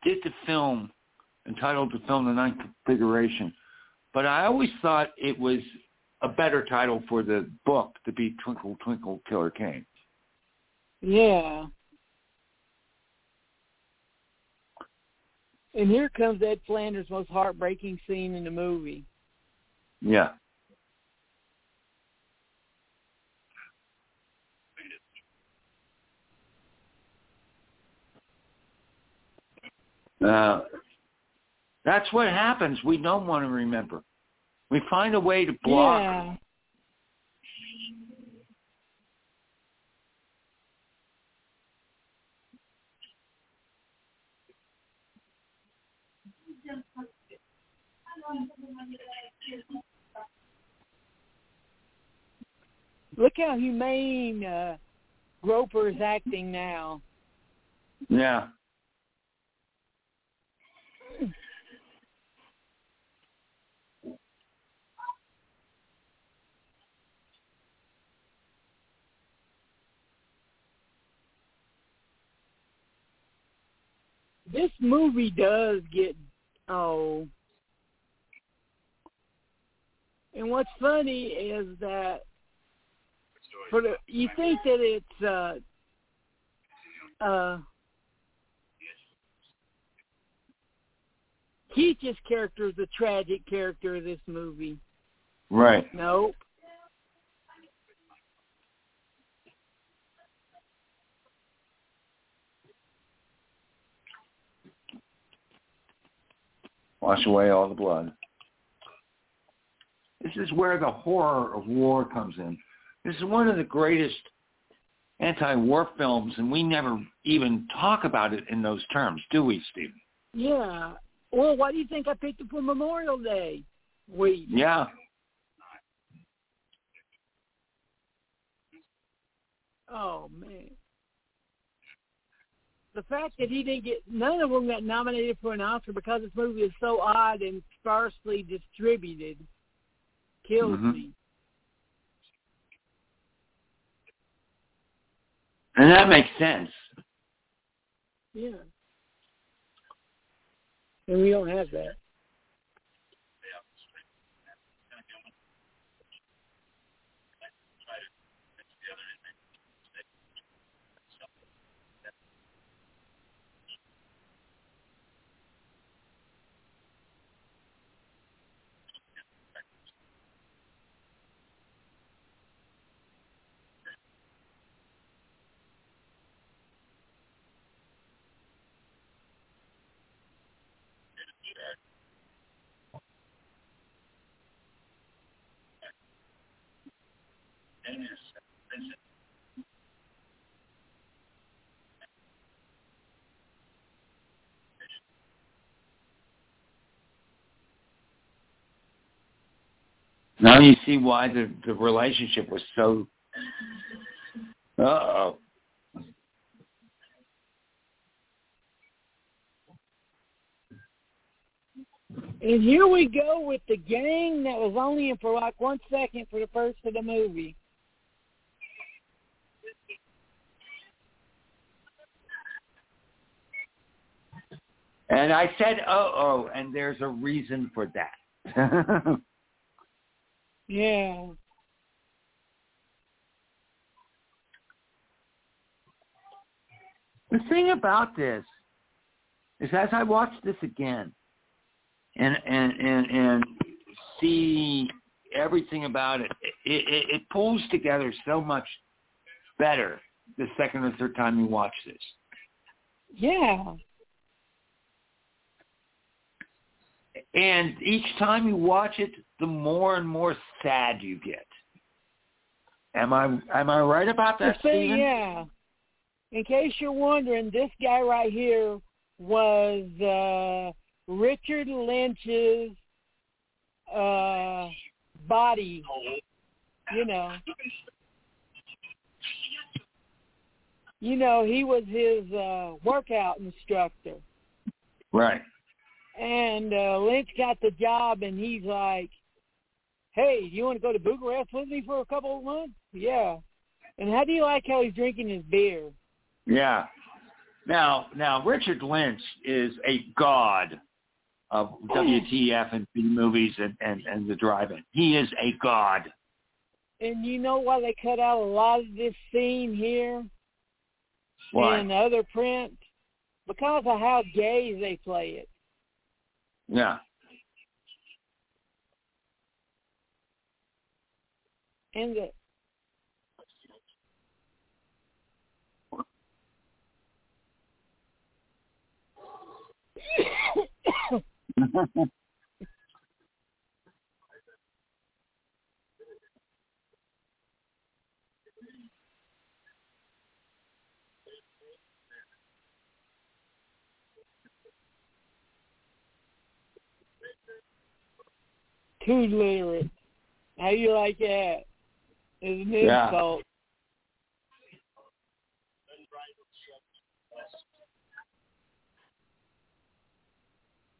did the film entitled the film The Ninth Configuration, but I always thought it was a better title for the book to be Twinkle Twinkle Killer Kane. Yeah. And here comes Ed Flanders' most heartbreaking scene in the movie. Yeah. Uh, that's what happens. We don't want to remember. We find a way to block. Yeah. Look how humane uh, Groper is acting now. Yeah. This movie does get oh. And what's funny is that for the you think that it's uh uh Keach's character is the tragic character of this movie. Right. Nope. Wash away all the blood. This is where the horror of war comes in. This is one of the greatest anti-war films, and we never even talk about it in those terms, do we, Stephen? Yeah. Well, why do you think I picked it for Memorial Day? We. Yeah. Oh man. The fact that he didn't get none of them got nominated for an Oscar because this movie is so odd and sparsely distributed kills Mhm. me. And that makes sense. Yeah. And we don't have that. Now you see why the the relationship was so. Uh oh. And here we go with the gang that was only in for like one second for the first of the movie. And I said, "Oh, oh," and there's a reason for that. Yeah. the thing about this is, as I watch this again, and and and and see everything about it, it, it, it pulls together so much better the second or third time you watch this. Yeah. And each time you watch it, the more and more sad you get. Am I am I right about that, See, Stephen? yeah. In case you're wondering, this guy right here was uh, Richard Lynch's uh, body. You know. You know, he was his uh, workout instructor. Right. And uh, Lynch got the job, and he's like, "Hey, you want to go to Bucharest with me for a couple of months?" Yeah. And how do you like how he's drinking his beer? Yeah. Now, now Richard Lynch is a god of WTF and B movies and, and, and the drive-in. He is a god. And you know why they cut out a lot of this scene here Why? in the other print? Because of how gay they play it. Yeah. And the too literate. How you like that? It's an Yeah. insult.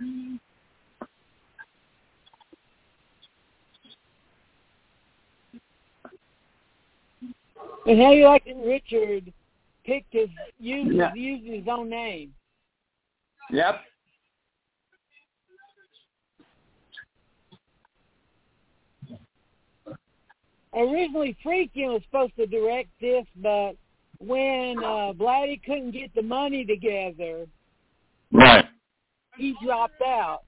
and how you like that Richard picked his used Yeah. used his own name. Yep. Originally Friedkin was supposed to direct this but when uh Blatty couldn't get the money together, Right. He dropped out.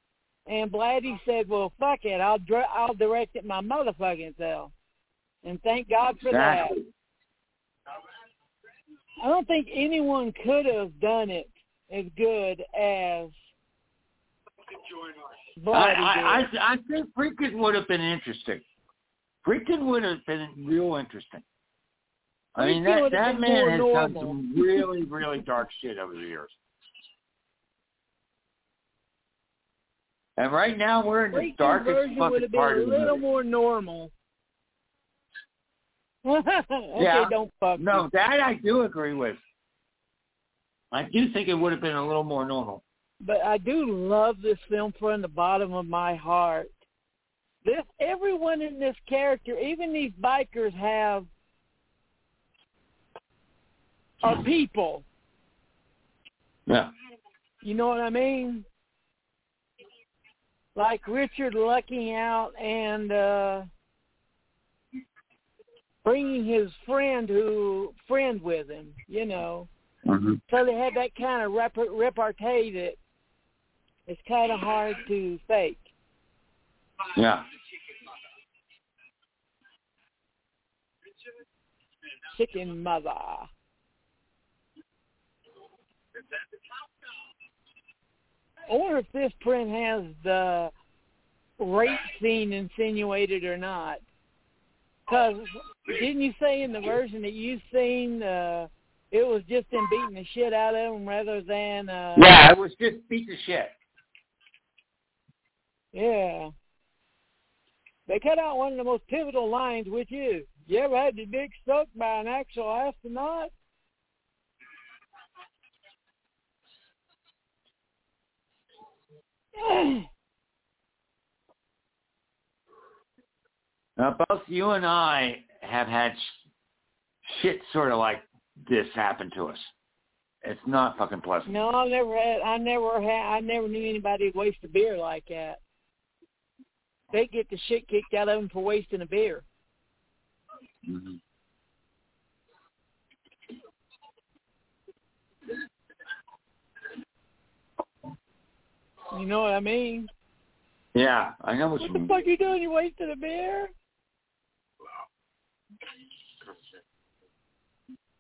And Blatty said, "Well, fuck it, I'll dr- I'll direct it my motherfucking self." And thank God for Exactly. that. I don't think anyone could have done it as good as I, Blatty I, did. I, I think Friedkin would have been interesting. Friedkin would have been real interesting. I mean, that that man has done some really, really dark shit over the years. And right now we're in the Breaking darkest version would fucking have been part a of the little movie. more normal. okay, Yeah. don't fuck No, me. that I do agree with. I do think it would have been a little more normal. But I do love this film from the bottom of my heart. This everyone in this character, even these bikers have are people. Yeah. You know what I mean? Like Richard lucking out and uh bringing his friend who friend with him, you know. Mm-hmm. So they had that kind of rep- repartee that it's kind of hard to fake. Yeah. Chicken mother. I wonder if this print has the rape scene insinuated or not. Because didn't you say in the version that you've seen, uh, it was just them beating the shit out of them rather than, uh, Yeah, it was just beat the shit. yeah. They cut out one of the most pivotal lines, which is, "You ever had your dick sucked by an actual astronaut?" Now, both you and I have had sh- shit sort of like this happen to us. It's not fucking pleasant. no, I never had. I never had. I never knew anybody waste a beer like that. They get the shit kicked out of them for wasting a beer. hmm You know what I mean? Yeah, I know what What you the mean. fuck you doing? You wasting a beer?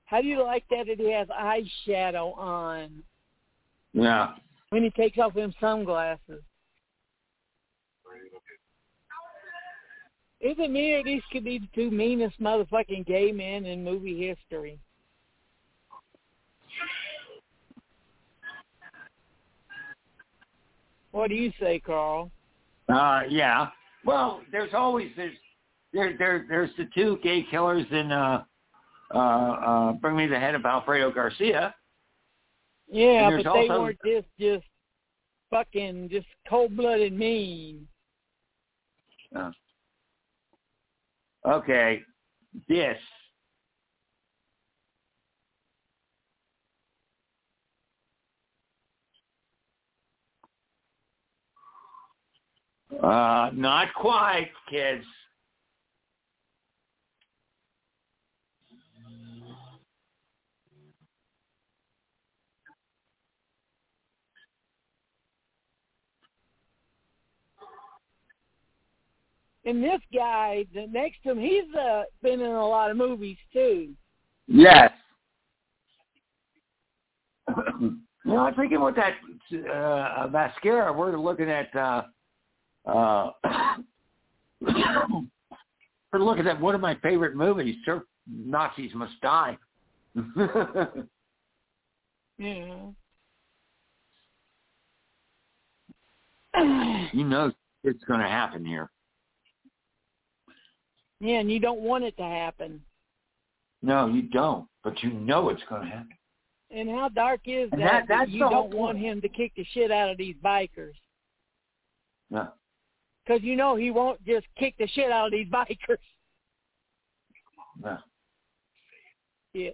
How do you like that that he has eyeshadow on Yeah. when he takes off them sunglasses? Isn't me or these could be the two meanest motherfucking gay men in movie history? What do you say, Carl? Uh, yeah. Well, there's always there's there there there's the two gay killers in uh uh uh Bring Me the Head of Alfredo Garcia. Yeah, but they also- weren't just just fucking just cold blooded mean. Uh, okay, this. Uh, not quite, kids. And this guy, the next to him, he's uh, been in a lot of movies too. Yes. you know, I'm thinking with that uh, mascara, we're looking at uh, uh, we're looking at one of my favorite movies, Surf Nazis Must Die. Yeah. you know it's going to happen here. yeah, and you don't want it to happen. No, you don't, but you know it's going to happen. And how dark is And that? that- you don't want him to kick the shit out of these bikers No. Because you know he won't just kick the shit out of these bikers. No. Yeah.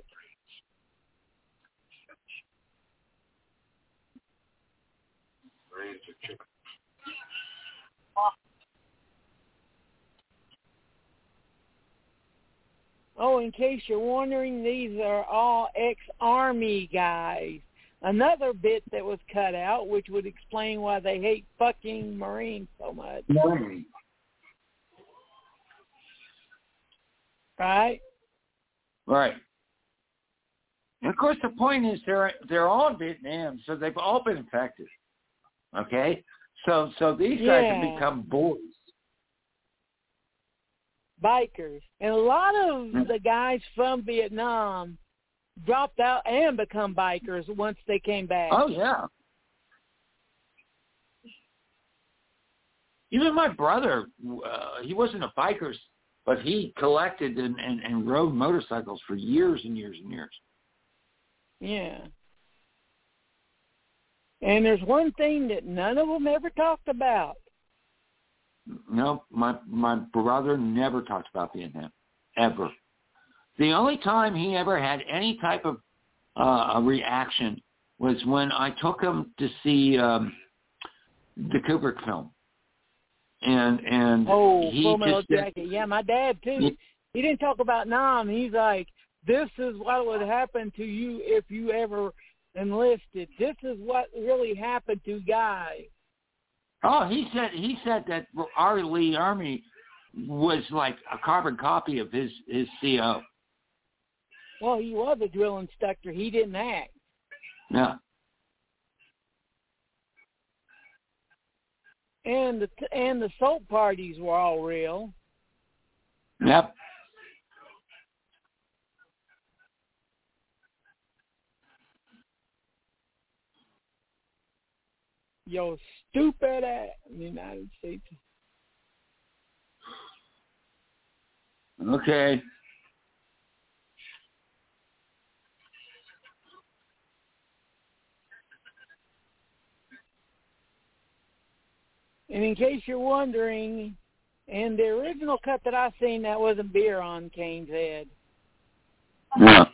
Oh, in case you're wondering, these are all ex-army guys. Another bit that was cut out, which would explain why they hate fucking Marines so much, right? Right. And of course, the point is they're they're all in Vietnam, so they've all been infected. Okay, so so these guys have become boys. bikers, and a lot of Mm. the guys from Vietnam dropped out and become bikers once they came back. Oh yeah. Even my brother, uh, he wasn't a biker, but he collected and, and, and rode motorcycles for years and years and years. Yeah. And there's one thing that none of them ever talked about. No, my my brother never talked about Vietnam, ever. The only time he ever had any type of uh, a reaction was when I took him to see um, the Kubrick film, and and Oh, he Full Metal Jacket. Yeah, my dad too. Yeah. He didn't talk about Nam. He's like, this is what would happen to you if you ever enlisted. This is what really happened to guys. Oh, he said he said that R. Lee Ermey was like a carbon copy of his his CO. Well, he was a drill instructor. He didn't act. Yeah. And the and the soap parties were all real. Yep. Yo, stupid ass United States. Okay. And in case you're wondering, in the original cut that I seen, that wasn't beer on Kane's head. Yeah.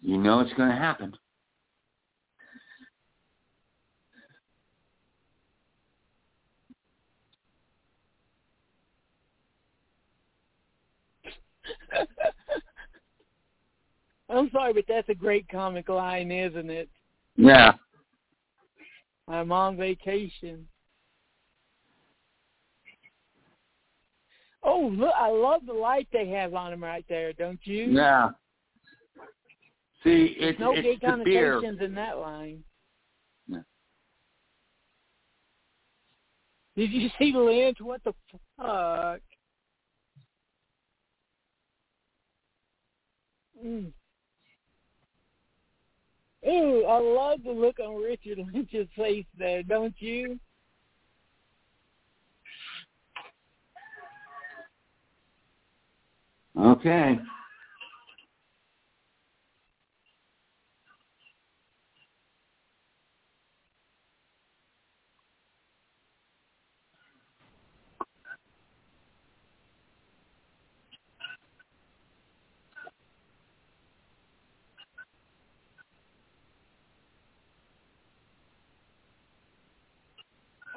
You know it's going to happen. I'm sorry, but that's a great comic line, isn't it? Yeah. I'm on vacation. Oh, look! I love the light they have on them right there. Don't you? Yeah. See, it's no gay it's beer. connotations in that line. Yeah. Did you see Lynch? What the fuck? Mm. Ooh, I love the look on Richard Lynch's face there, don't you? Okay.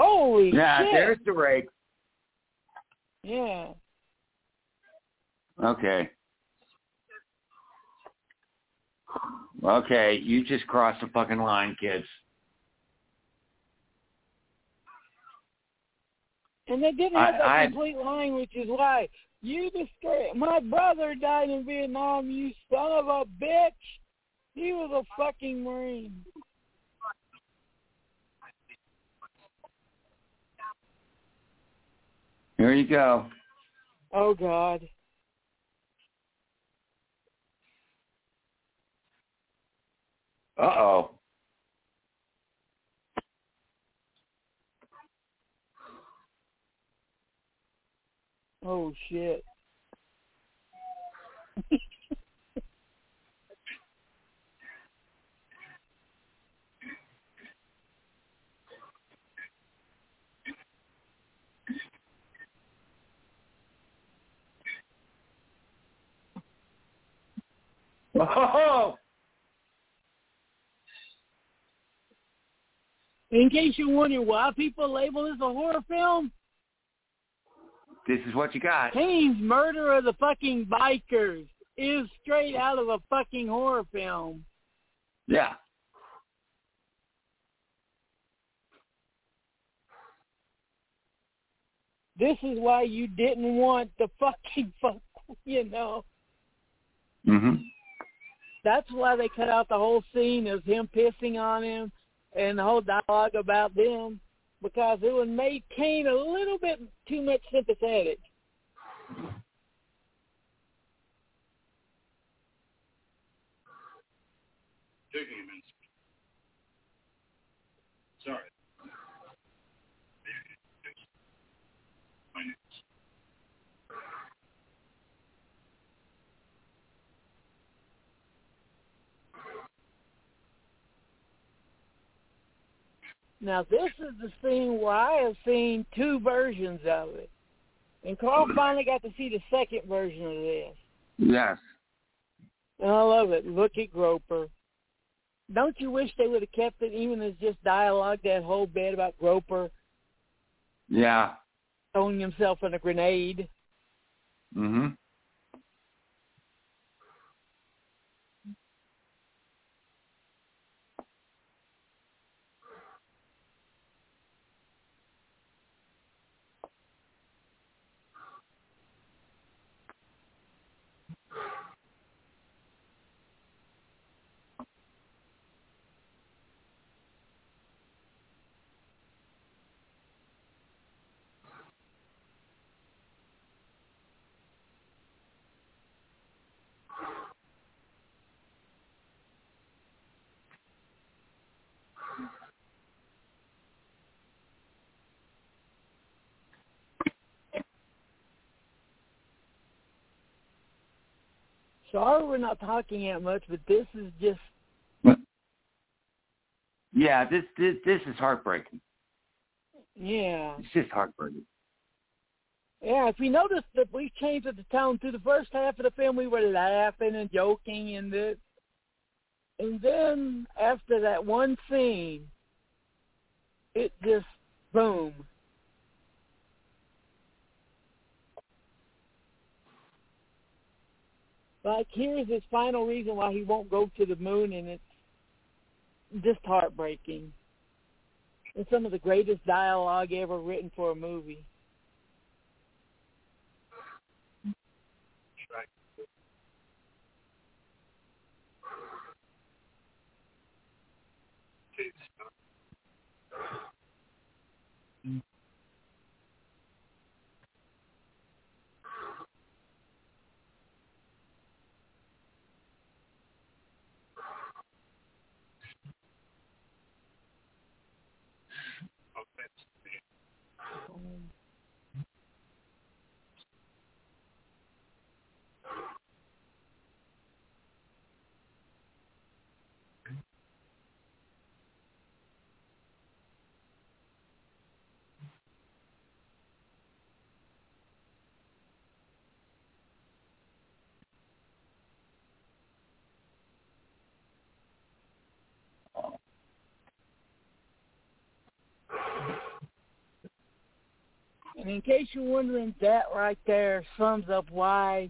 Holy shit. Yeah, shit! there's the rake. Yeah. Okay. Okay, you just crossed the fucking line, kids. And they didn't I- have that I- complete line, which is why you destroyed. My brother died in Vietnam. You son of a bitch. He was a fucking marine. Here you go. Oh God. Uh-oh. Oh shit. Oh, In case you're wondering why people label this a horror film, this is what you got. Kane's murder of the fucking bikers is straight out of a fucking horror film. Yeah. This is why you didn't want the fucking fuck, you know. Mhm. That's why they cut out the whole scene of him pissing on him and the whole dialogue about them because it would make Kane a little bit too much sympathetic. Now this is the scene where I have seen two versions of it. And Carl finally got to see the second version of this. Yes. And I love it. Look at Groper. Don't you wish they would have kept it even as just dialogue, that whole bit about Groper Yeah. throwing himself in a grenade? Mhm. Sorry we're not talking that much, but this is just Yeah, this this this is heartbreaking. yeah. It's just heartbreaking. Yeah, if you notice that we changed the tone through the first half of the film, we were laughing and joking and this, and then after that one scene, it just boom. Like here's his final reason why he won't go to the moon, and it's just heartbreaking. It's some of the greatest dialogue ever written for a movie. Right. Okay, stop. Okay. And in case you're wondering, that right there sums up why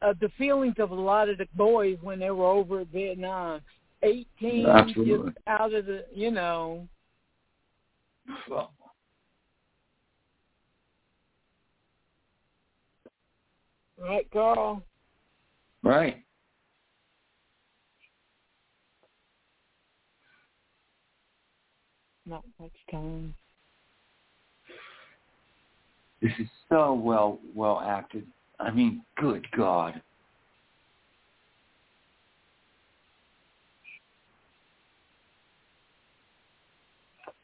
uh, the feelings of a lot of the boys when they were over at Vietnam. 18, Absolutely. just out of the, you know, Well, right, Carl? right. Not much time. This is so well well acted. I mean, good God.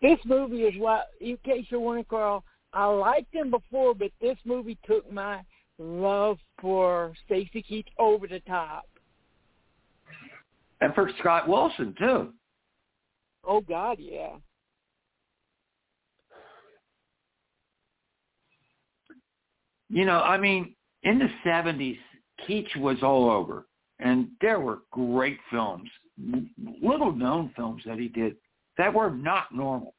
This movie is what, in case you're wondering, Carl, I liked him before, but this movie took my love for Stacy Keach over the top. And for Scott Wilson too. Oh God, yeah. You know, I mean, in the seventies, Keach was all over, and there were great films, little known films that he did that were not normal.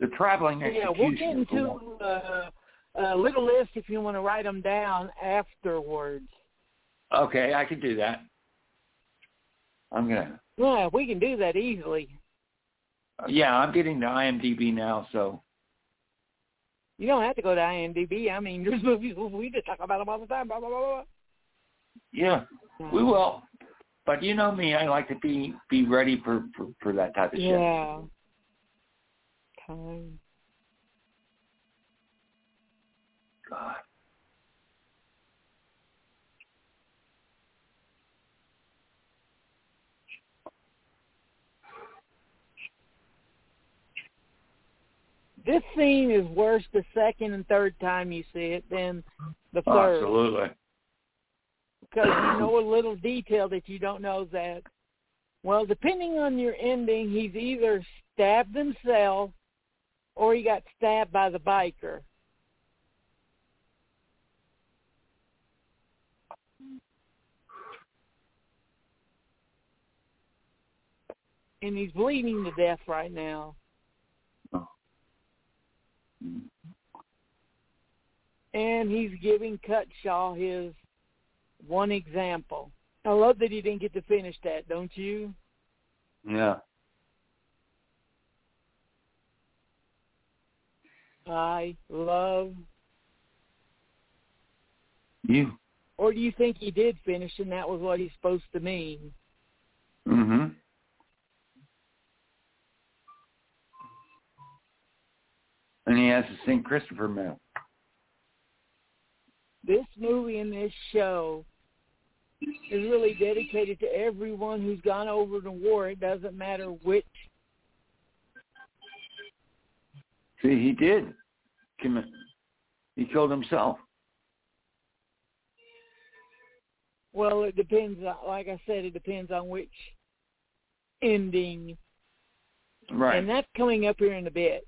The traveling Yeah, we'll get into uh, a little list if you want to write them down afterwards. Okay, I can do that. I'm gonna. Yeah, we can do that easily. Yeah, I'm getting to IMDb now, so You don't have to go to IMDb. I mean, there's movies we just talk about them all the time. Blah blah blah. yeah, blah. we will. But you know me, I like to be be ready for for, for that type of shit. Yeah. Time. God. This scene is worse the second and third time you see it than the Oh, third. absolutely. because you know a little detail that you don't know that. Well, depending on your ending, he's either stabbed himself or he got stabbed by the biker. And he's bleeding to death right now. And he's giving Cutshaw his one example. I love that he didn't get to finish that, don't you? Yeah. I love. You. Or do you think he did finish and that was what he's supposed to mean? Mhm. And he has the St. Christopher medal. This movie and this show is really dedicated to everyone who's gone over to war. It doesn't matter which. See, he did. He killed himself. Well, it depends. Like I said, it depends on which ending, Right. and that's coming up here in a bit.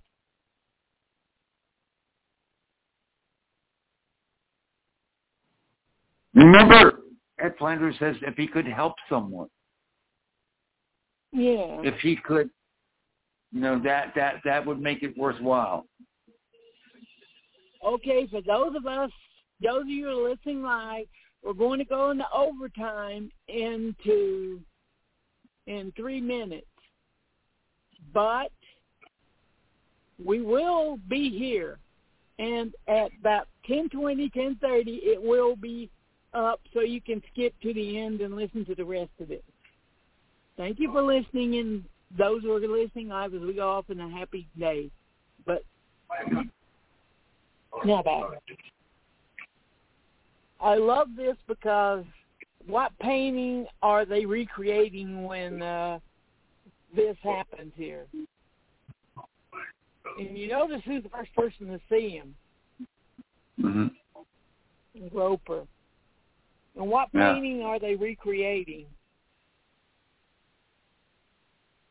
Remember, Ed Flanders says if he could help someone, Yeah. if he could, you know, that that that would make it worthwhile. Okay, for those of us, those of you who are listening live, we're going to go into overtime into in three minutes. But we will be here, and at about ten twenty, ten thirty, it will be up, so you can skip to the end and listen to the rest of it. Thank you for listening, and those who are listening live as we go off in a happy day. But now back. I love this because what painting are they recreating when uh, this happens here? And you notice who's the first person to see him? hmm Roper. And what Yeah. painting are they recreating?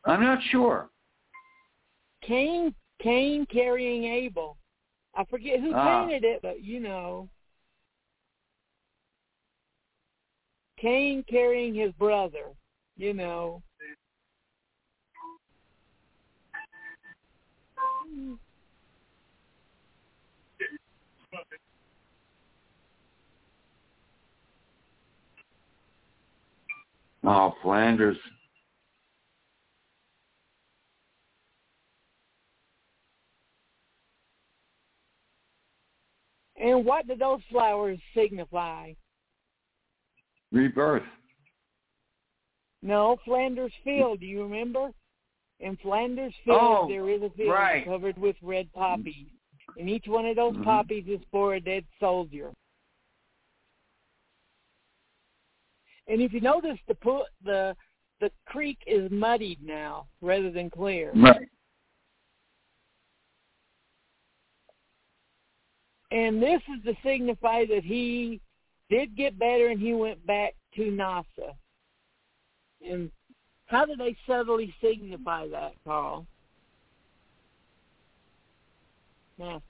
I'm not sure. Cain, Cain carrying Abel. I forget who Ah. painted it, but you know. Cain carrying his brother, you know. Oh, Flanders. And what do those flowers signify? Rebirth. No, Flanders Field. Do you remember? In Flanders Field, Oh, there is a field right. covered with red poppies, and each one of those Mhm. poppies is for a dead soldier. And if you notice, the po- the the creek is muddied now rather than clear. Right. And this is to signify that he did get better and he went back to NASA. And how do they subtly signify that, Carl? NASA.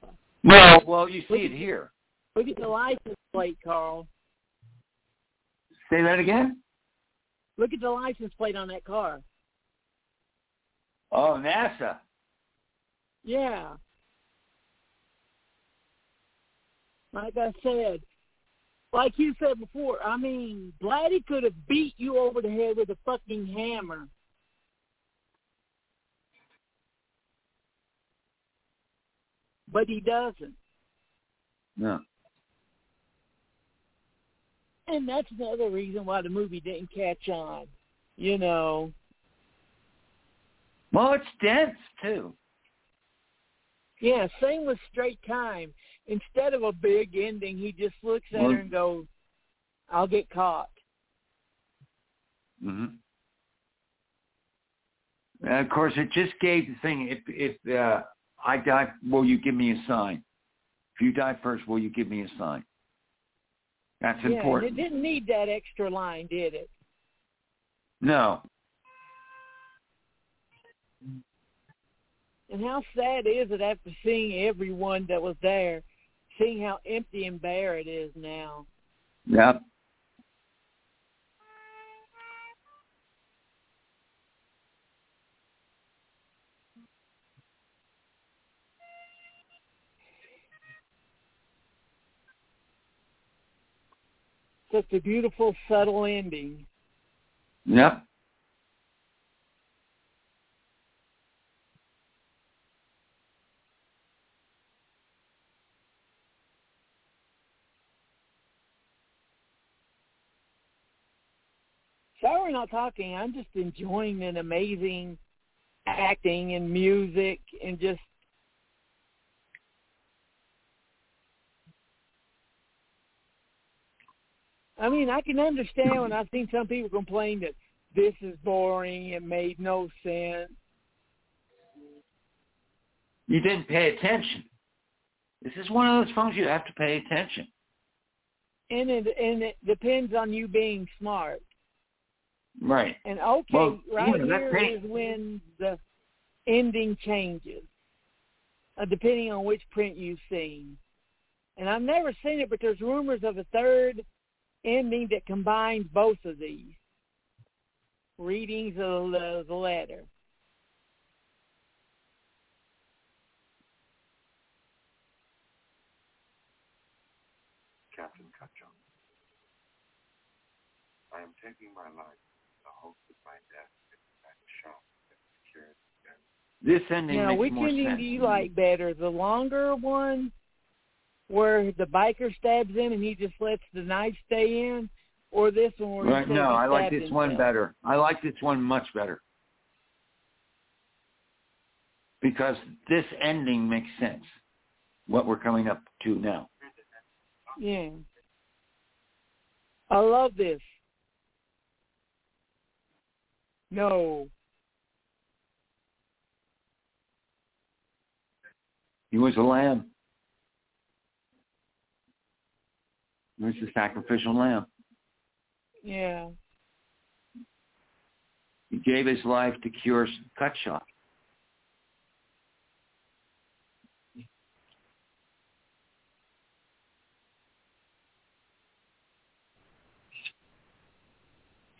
Well, well, you see it here. Look at the license plate, Carl. Say that again. Look at the license plate on that car. Oh, NASA. Yeah. Like I said, like you said before, I mean, Blatty could have beat you over the head with a fucking hammer. But he doesn't. No. And that's another reason why the movie didn't catch on. You know. Well, it's dense too. Yeah, same with Straight Time. Instead of a big ending, he just looks at Well- her and goes, "I'll get caught." hmm And of course, it just gave the thing. If if uh, I die, will you give me a sign? If you die first, will you give me a sign? That's yeah, important. it didn't need that extra line, did it? No. And how sad is it after seeing everyone that was there, seeing how empty and bare it is now? Yep. Such a beautiful, subtle ending. Yep. Sorry, we're not talking. I'm just enjoying an amazing acting and music and just I mean, I can understand when I've seen some people complain that this is boring, it made no sense. You didn't pay attention. This is one of those phones you have to pay attention. And it and it depends on you being smart. Right. And okay, Well, right yeah, here is when the ending changes, uh, depending on which print you've seen. And I've never seen it, but there's rumors of a third ending that combines both of these readings of the, the letter. Captain Cutshaw. I am taking my life in the hope that my death is that shock that secures. This ending Now, makes which more ending sense. do you like better? The longer one where the biker stabs him and he just lets the knife stay in? Or this one Right. No, I like this one better. I like this one much better. Because this ending makes sense. What we're coming up to now. Yeah. I love this. No. He was a lamb. Was the sacrificial lamb. Yeah. He gave his life to cure cut shot.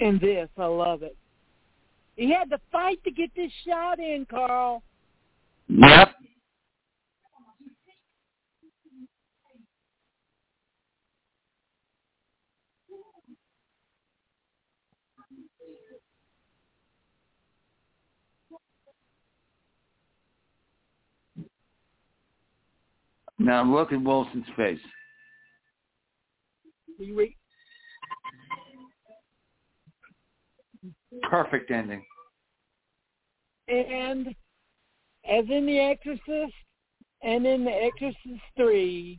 And this, I love it. He had to fight to get this shot in, Carl. Yep. Now look at Wilson's face. Perfect ending. and as in The Exorcist and in The Exorcist 3,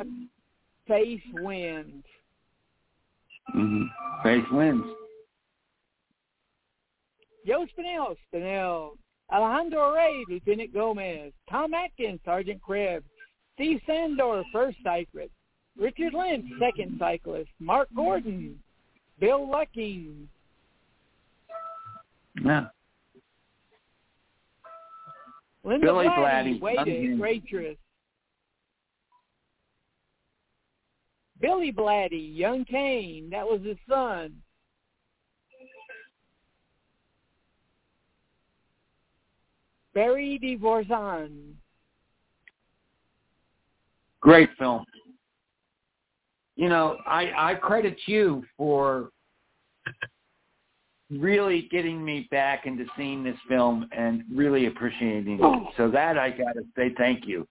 a faith wins. Mm-hmm. Faith wins. Yo, Spinell, Spinell, Alejandro Rey, Lieutenant Gomez, Tom Atkins, Sergeant Krebs, Steve Sandor, first cyclist, Richard Lynch, second cyclist, Mark Gordon, Bill Lucking, Yeah. Linda Billy Blatty, Blatty, wait waitress. Billy Blatty, young Kane, that was his son. Barry De Vorzon. Great film. You know, I, I credit you for really getting me back into seeing this film and really appreciating it. So that I got to say thank you.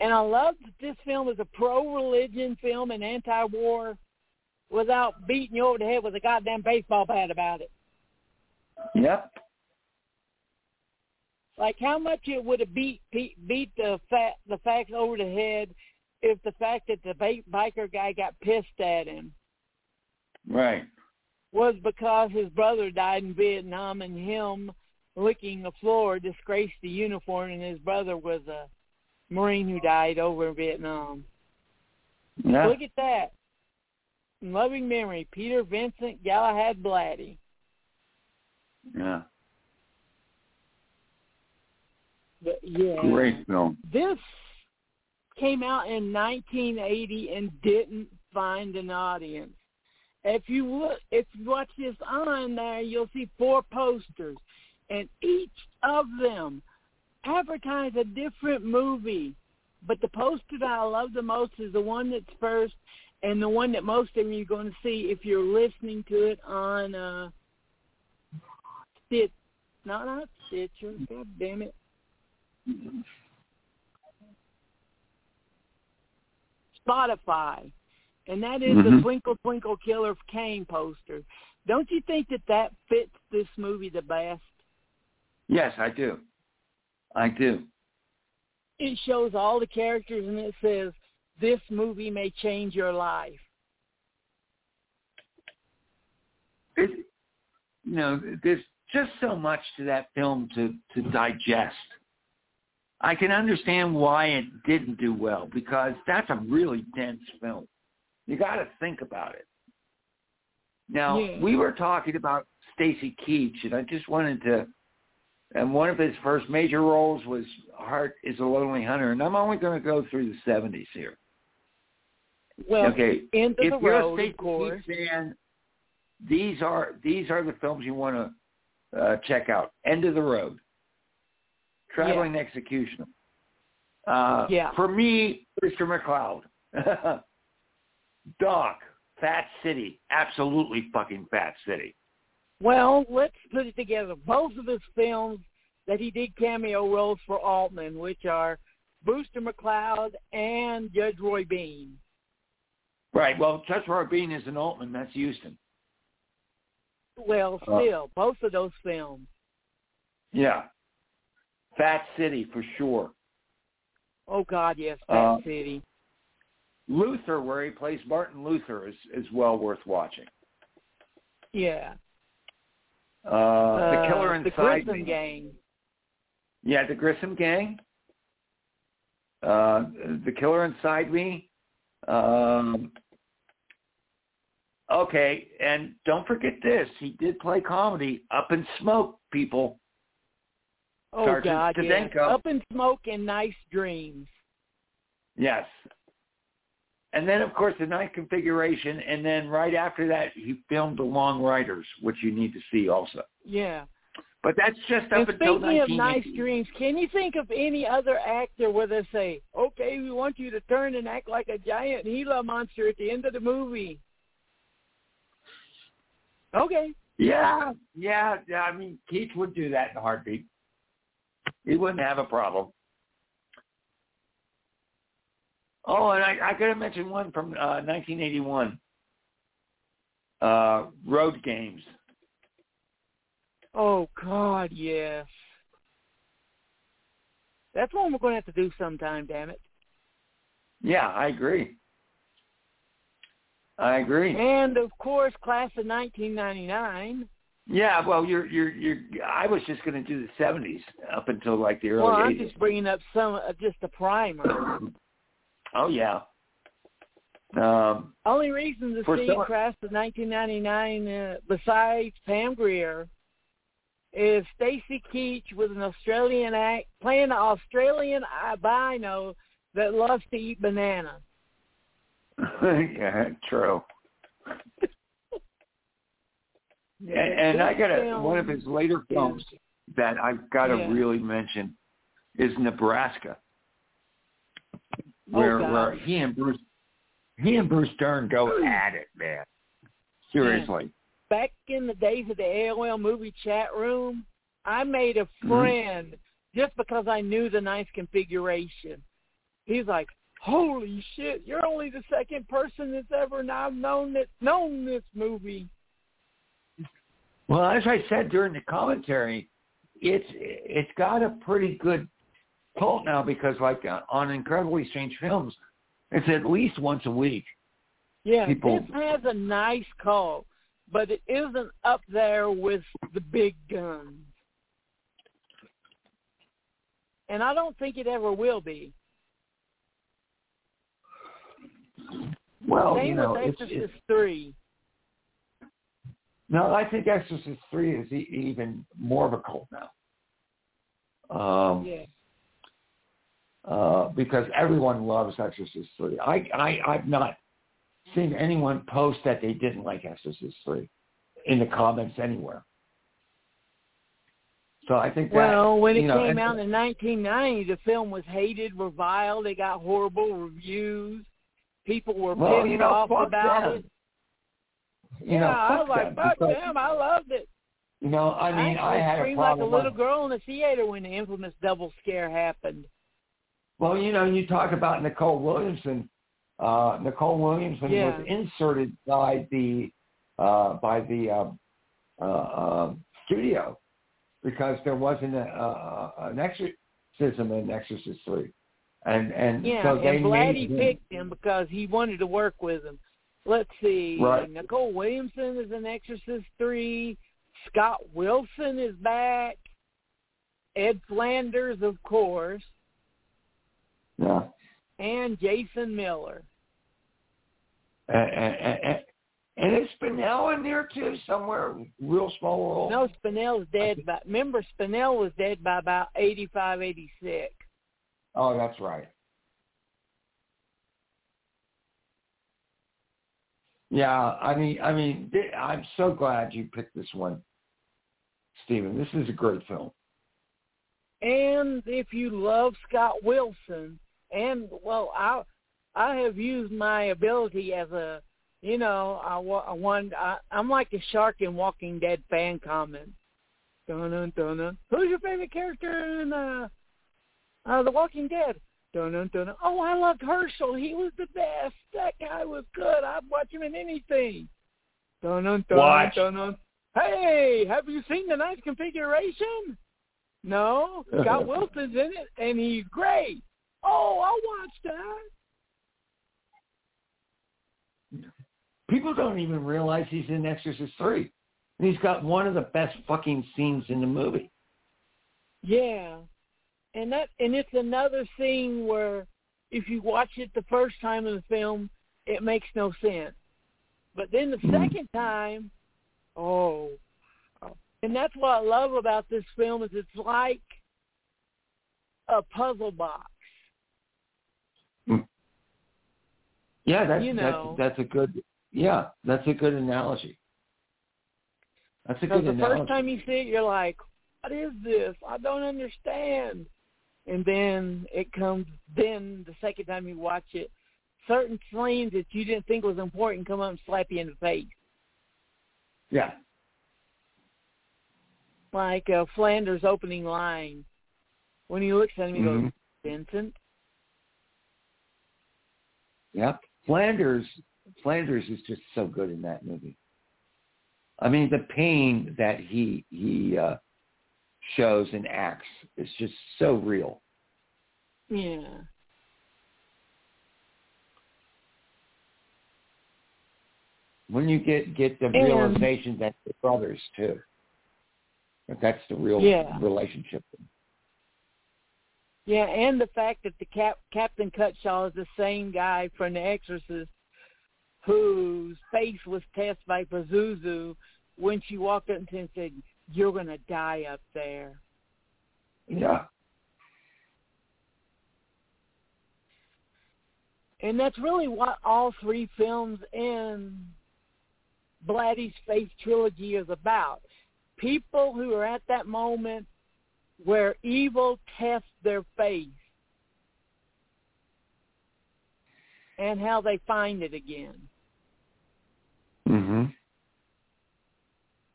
And I love that this film is a pro-religion film and anti-war without beating you over the head with a goddamn baseball bat about it. Yep. Like how much it would have beat beat, the fact the facts over the head if the fact that the biker guy got pissed at him Right. was because his brother died in Vietnam and him licking the floor disgraced the uniform and his brother was a Marine who died over in Vietnam. Yeah. Look at that. In loving memory, Peter Vincent Galahad Blatty. Yeah. But yeah. Great film. This came out in 1980 and didn't find an audience. If you look, if you watch this on there, you'll see four posters, and each of them advertise a different movie. But the poster that I love the most is the one that's first, and the one that most of you are going to see if you're listening to it on uh, Stitch, not not Stitcher. God damn it. Spotify, and that is the Mhm. Twinkle Twinkle Killer Kane poster. Don't you think that that fits this movie the best? Yes, I do. I do. It shows all the characters and it says, "This movie may change your life." It, you know, there's just so much to that film to to digest. I can understand why it didn't do well because that's a really dense film. You got to think about it. Now, Yeah. we were talking about Stacy Keach, and I just wanted to. And one of his first major roles was Heart is a Lonely Hunter, and I'm only going to go through the 70s here. Well, okay, End of if the you're Road, a of course. Fan, these are these are the films you want to uh, check out. End of the Road, Traveling Executioner. Uh, Yeah. For me, Mr. McCloud, Doc, Fat City, absolutely fucking Fat City. Well, let's put it together. Both of his films that he did cameo roles for Altman, which are Brewster McCloud and Judge Roy Bean. Right. Well, Judge Bean is an Altman. That's Huston. Well, Uh, still, both of those films. Yeah. Fat City for sure. Oh God, yes, Fat Uh, City. Luther, where he plays Martin Luther, is is well worth watching. Yeah. Uh, the Killer Uh, the Inside Grissom Me. Gang. Yeah, the Grissom Gang. Uh, the Killer Inside Me. Um, okay, and don't forget this. He did play comedy. Up in Smoke, people. Oh Sergeant God, yes. Up in Smoke and Nice Dreams. Yes. And then, of course, the Ninth configuration, and then right after that, he filmed The Long Riders, which you need to see also. Yeah. But that's just And up until speaking of nice dreams, can you think of any other actor where they say, "Okay, we want you to turn and act like a giant Gila monster at the end of the movie"? Okay. Yeah, yeah, yeah. I mean, Keach would do that in a heartbeat. He wouldn't have a problem. Oh, and I, I got to mention one from uh, 1981. Uh, Road Games. Oh God, yes. That's one we're going to have to do sometime. Damn it. Yeah, I agree. I agree. And of course, class of 1999. Yeah, well, you're you're you're. I was just going to do the '70s up until like the early Well, I'm '80s. just bringing up some, uh, just a primer. Oh yeah. Um, Only reason to see some- class of 1999, uh, besides Pam Grier, is Stacy Keach with an Australian act playing an Australian albino that loves to eat bananas. yeah, true. And, and I got a, one of his later films that I've got to Yeah. really mention is Nebraska, Oh, where God. where he and Bruce he and Bruce Dern go at it, man. Seriously. Back in the days of the AOL movie chat room, I made a Mm-hmm. friend just because I knew the Ninth configuration. he's like, "Holy shit! You're only the second person that's ever now known that known this movie." Well, as I said during the commentary, it's it's got a pretty good cult now because, like uh, on Incredibly Strange Films, it's at least once a week. Yeah, People- this has a nice cult, but it isn't up there with the big guns. And I don't think it ever will be. Well, Same you know, it's, Exorcist it's Three. no. I think Exorcist Three is e- even more of a cult now. Um, Yeah. uh, because everyone loves Exorcist Three. I, I I've not seen anyone post that they didn't like Exorcist Three in the comments anywhere. So I think that Well, when it you know, came and- out in 1990, the film was hated, reviled. It got horrible reviews. People were well, pissed you know, off about them. it. You yeah, know, I was like, fuck because, them. I loved it. You know, I mean, I, actually had a screamed like a little girl in the theater when the infamous double scare happened. Well, you know, you talk about Nicol Williamson. Uh, Nicol Williamson Yeah. was inserted by the uh, by the uh, uh, uh, studio because there wasn't a, a, an exorcism in Exorcist Three, and and Yeah, so they and made him, picked him because he wanted to work with him. Let's see. Right. Nicol Williamson is in Exorcist Three. Scott Wilson is back. Ed Flanders, of course, yeah, and Jason Miller. and, and, and, and is Spinell in there too somewhere, real small role. No, Spinell's dead. By, remember, Spinell was dead by about eighty-five, eighty-six. Oh, that's right. Yeah, I mean, I mean, I'm so glad you picked this one, Stephen. This is a great film. And if you love Scott Wilson, and well, I I have used my ability as a, you know, I, I want I, I'm like a shark in Walking Dead fan comment. Dun dun dun dun. Who's your favorite character in uh, uh The Walking Dead? Dun dun dun. dun. Oh, I loved Hershel. He was the best. That guy was good. I'd watch him in anything. Dun dun dun Watch. dun dun. Hey, have you seen the Ninth configuration? No, Scott Wilson's in it, and he's great. Oh, I'll watch that. People don't even realize he's in Exorcist Three. And he's got one of the best fucking scenes in the movie. Yeah, and that and it's another scene where if you watch it the first time in the film, it makes no sense, but then the hmm. second time, oh, and that's what I love about this film is it's like a puzzle box. Hmm. Yeah, that's You know. that's that's a good yeah, that's a good analogy. That's a good the analogy. first time you see it, you're like, "What is this? I don't understand." And then it comes. Then the second time you watch it, certain scenes that you didn't think was important come up and slap you in the face. yeah. Like uh, Flanders' opening line, when he looks at him, he goes. "Vincent." Yeah. Flanders Flanders is just so good in that movie. I mean, the pain that he he uh shows and acts. It's just so real. Yeah. When you get get the And- realization that they're brothers too. That that's the real Yeah. relationship. Yeah, and the fact that the cap Captain Cutshaw is the same guy from The Exorcist, whose face was tested by Pazuzu when she walked up to him and said, "You're gonna die up there." Yeah. And that's really what all three films in Blatty's Faith trilogy is about. People who are at that moment where evil tests their faith and how they find it again. Mm-hmm.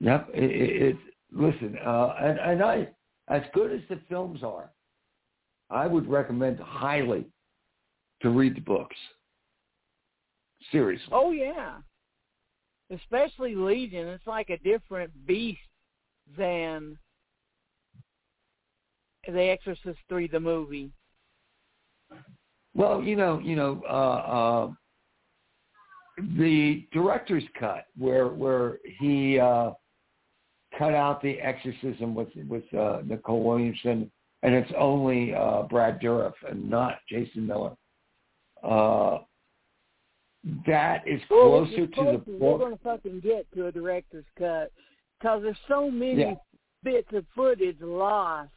Yep. It, it listen, uh, and and I, as good as the films are, I would recommend highly to read the books. Seriously. Oh yeah. Especially Legion, it's like a different beast than The Exorcist Three, the movie. Well, you know, you know, uh, uh, the director's cut where where he uh, cut out the exorcism with with uh, Nicol Williamson, and it's only uh, Brad Dourif and not Jason Miller. Uh, that is closer to the book. We're going to fucking get to a director's cut because there's so many Yeah. bits of footage lost.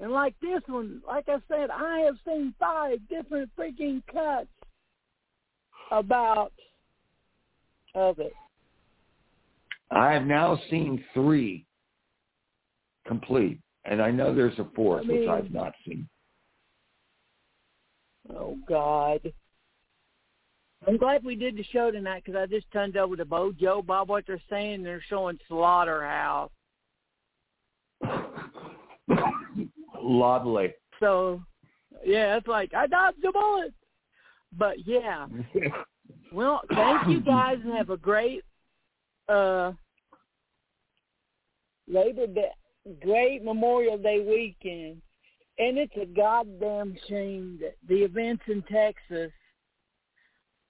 And like this one, like I said, I have seen five different freaking cuts about of it. I have now seen three complete, and I know there's a fourth I mean- which I've not seen. Oh God. I'm glad we did the show tonight because I just turned over to Bo Joe Bob what they're saying. They're showing Slaughterhouse. Lovely. So, yeah, it's like I dodged a bullet. But yeah, well, thank you guys and have a great uh Labor Day, great Memorial Day weekend. And it's a goddamn shame that the events in Texas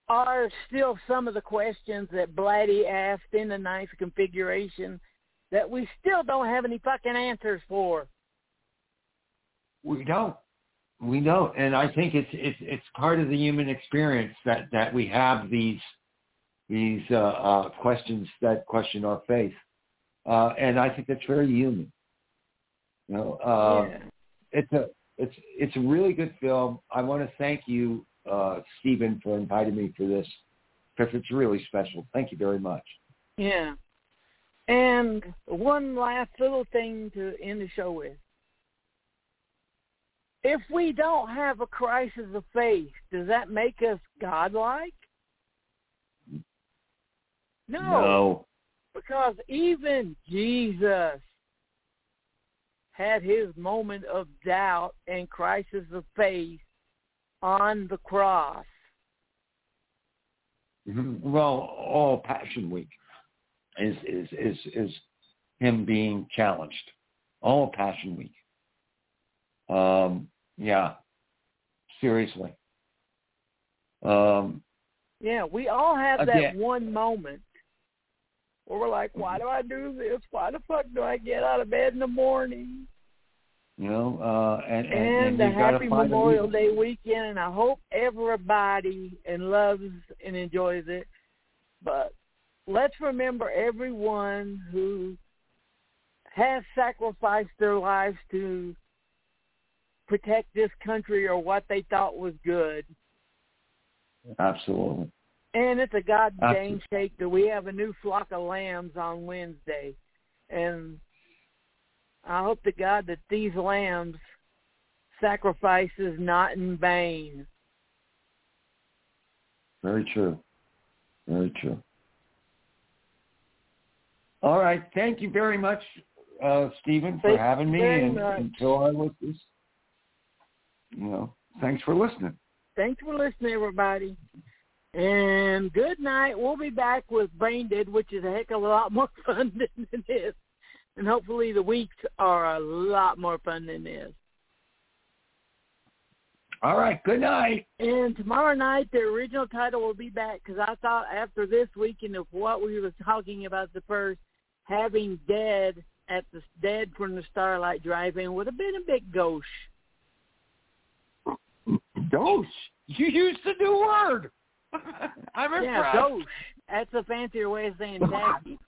are still some of the questions that Blatty asked in the ninth configuration that we still don't have any fucking answers for. We don't. We don't, and I think it's it's it's part of the human experience that that we have these these uh, uh, questions that question our faith, uh, and I think that's very human. You know, uh, yeah. it's a it's it's a really good film. I want to thank you, uh, Stephen, for inviting me for this because it's really special. Thank you very much. Yeah. And one last little thing to end the show with. If we don't have a crisis of faith, does that make us godlike? No, No. Because even Jesus had his moment of doubt and crisis of faith on the cross. Mhm. Well, all Passion Week is is is is him being challenged. All Passion Week. Um, yeah, seriously. Um, Yeah, we all have Uh, that one moment where we're like, why do I do this? Why the fuck do I get out of bed in the morning? you know, uh, and and, And, and a happy find Memorial. Day weekend, and I hope everybody and loves and enjoys it. But let's remember everyone who has sacrificed their lives to protect this country or what they thought was good. Absolutely. And it's a god dang Absolutely. shake that we have a new flock of lambs on Wednesday. And I hope to God that these lambs sacrifice is not in vain. Very true. Very true. All right. Thank you very much, uh, Stephen, for having me. And much. until I was this, you know, thanks for listening. Thanks for listening, everybody. And good night. We'll be back with Brain Dead, which is a heck of a lot more fun than this. And hopefully the weeks are a lot more fun than this. All right. Good night. And tomorrow night, the original title will be back because I thought after this weekend of what we were talking about the first, having Dead at the Dead from the Starlite Drive-In would have been a bit gauche. Ghost. You used the new word. I'm Yeah, impressed. gauche. That's a fancier way of saying tacky.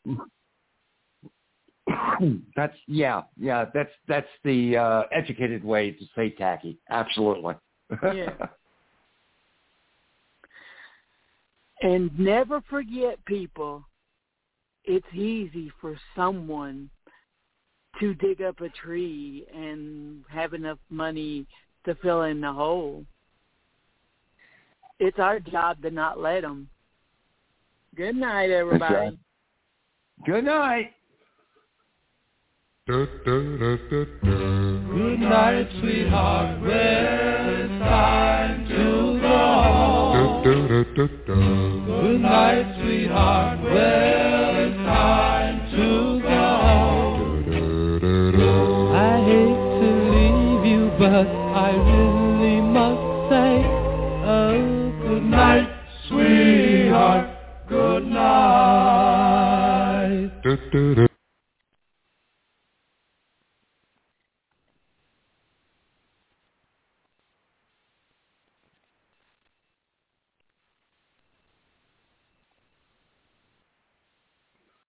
that's yeah, yeah. That's that's the uh, educated way to say tacky. Absolutely. Yeah. And never forget, people, it's easy for someone to dig up a tree and have enough money to fill in the hole. It's our job to not let them. Good night, everybody. right. Good night. Good night, sweetheart. Well, it's time to go. Good night, sweetheart. Well, it's time to go. I hate to leave you, but I really Good night.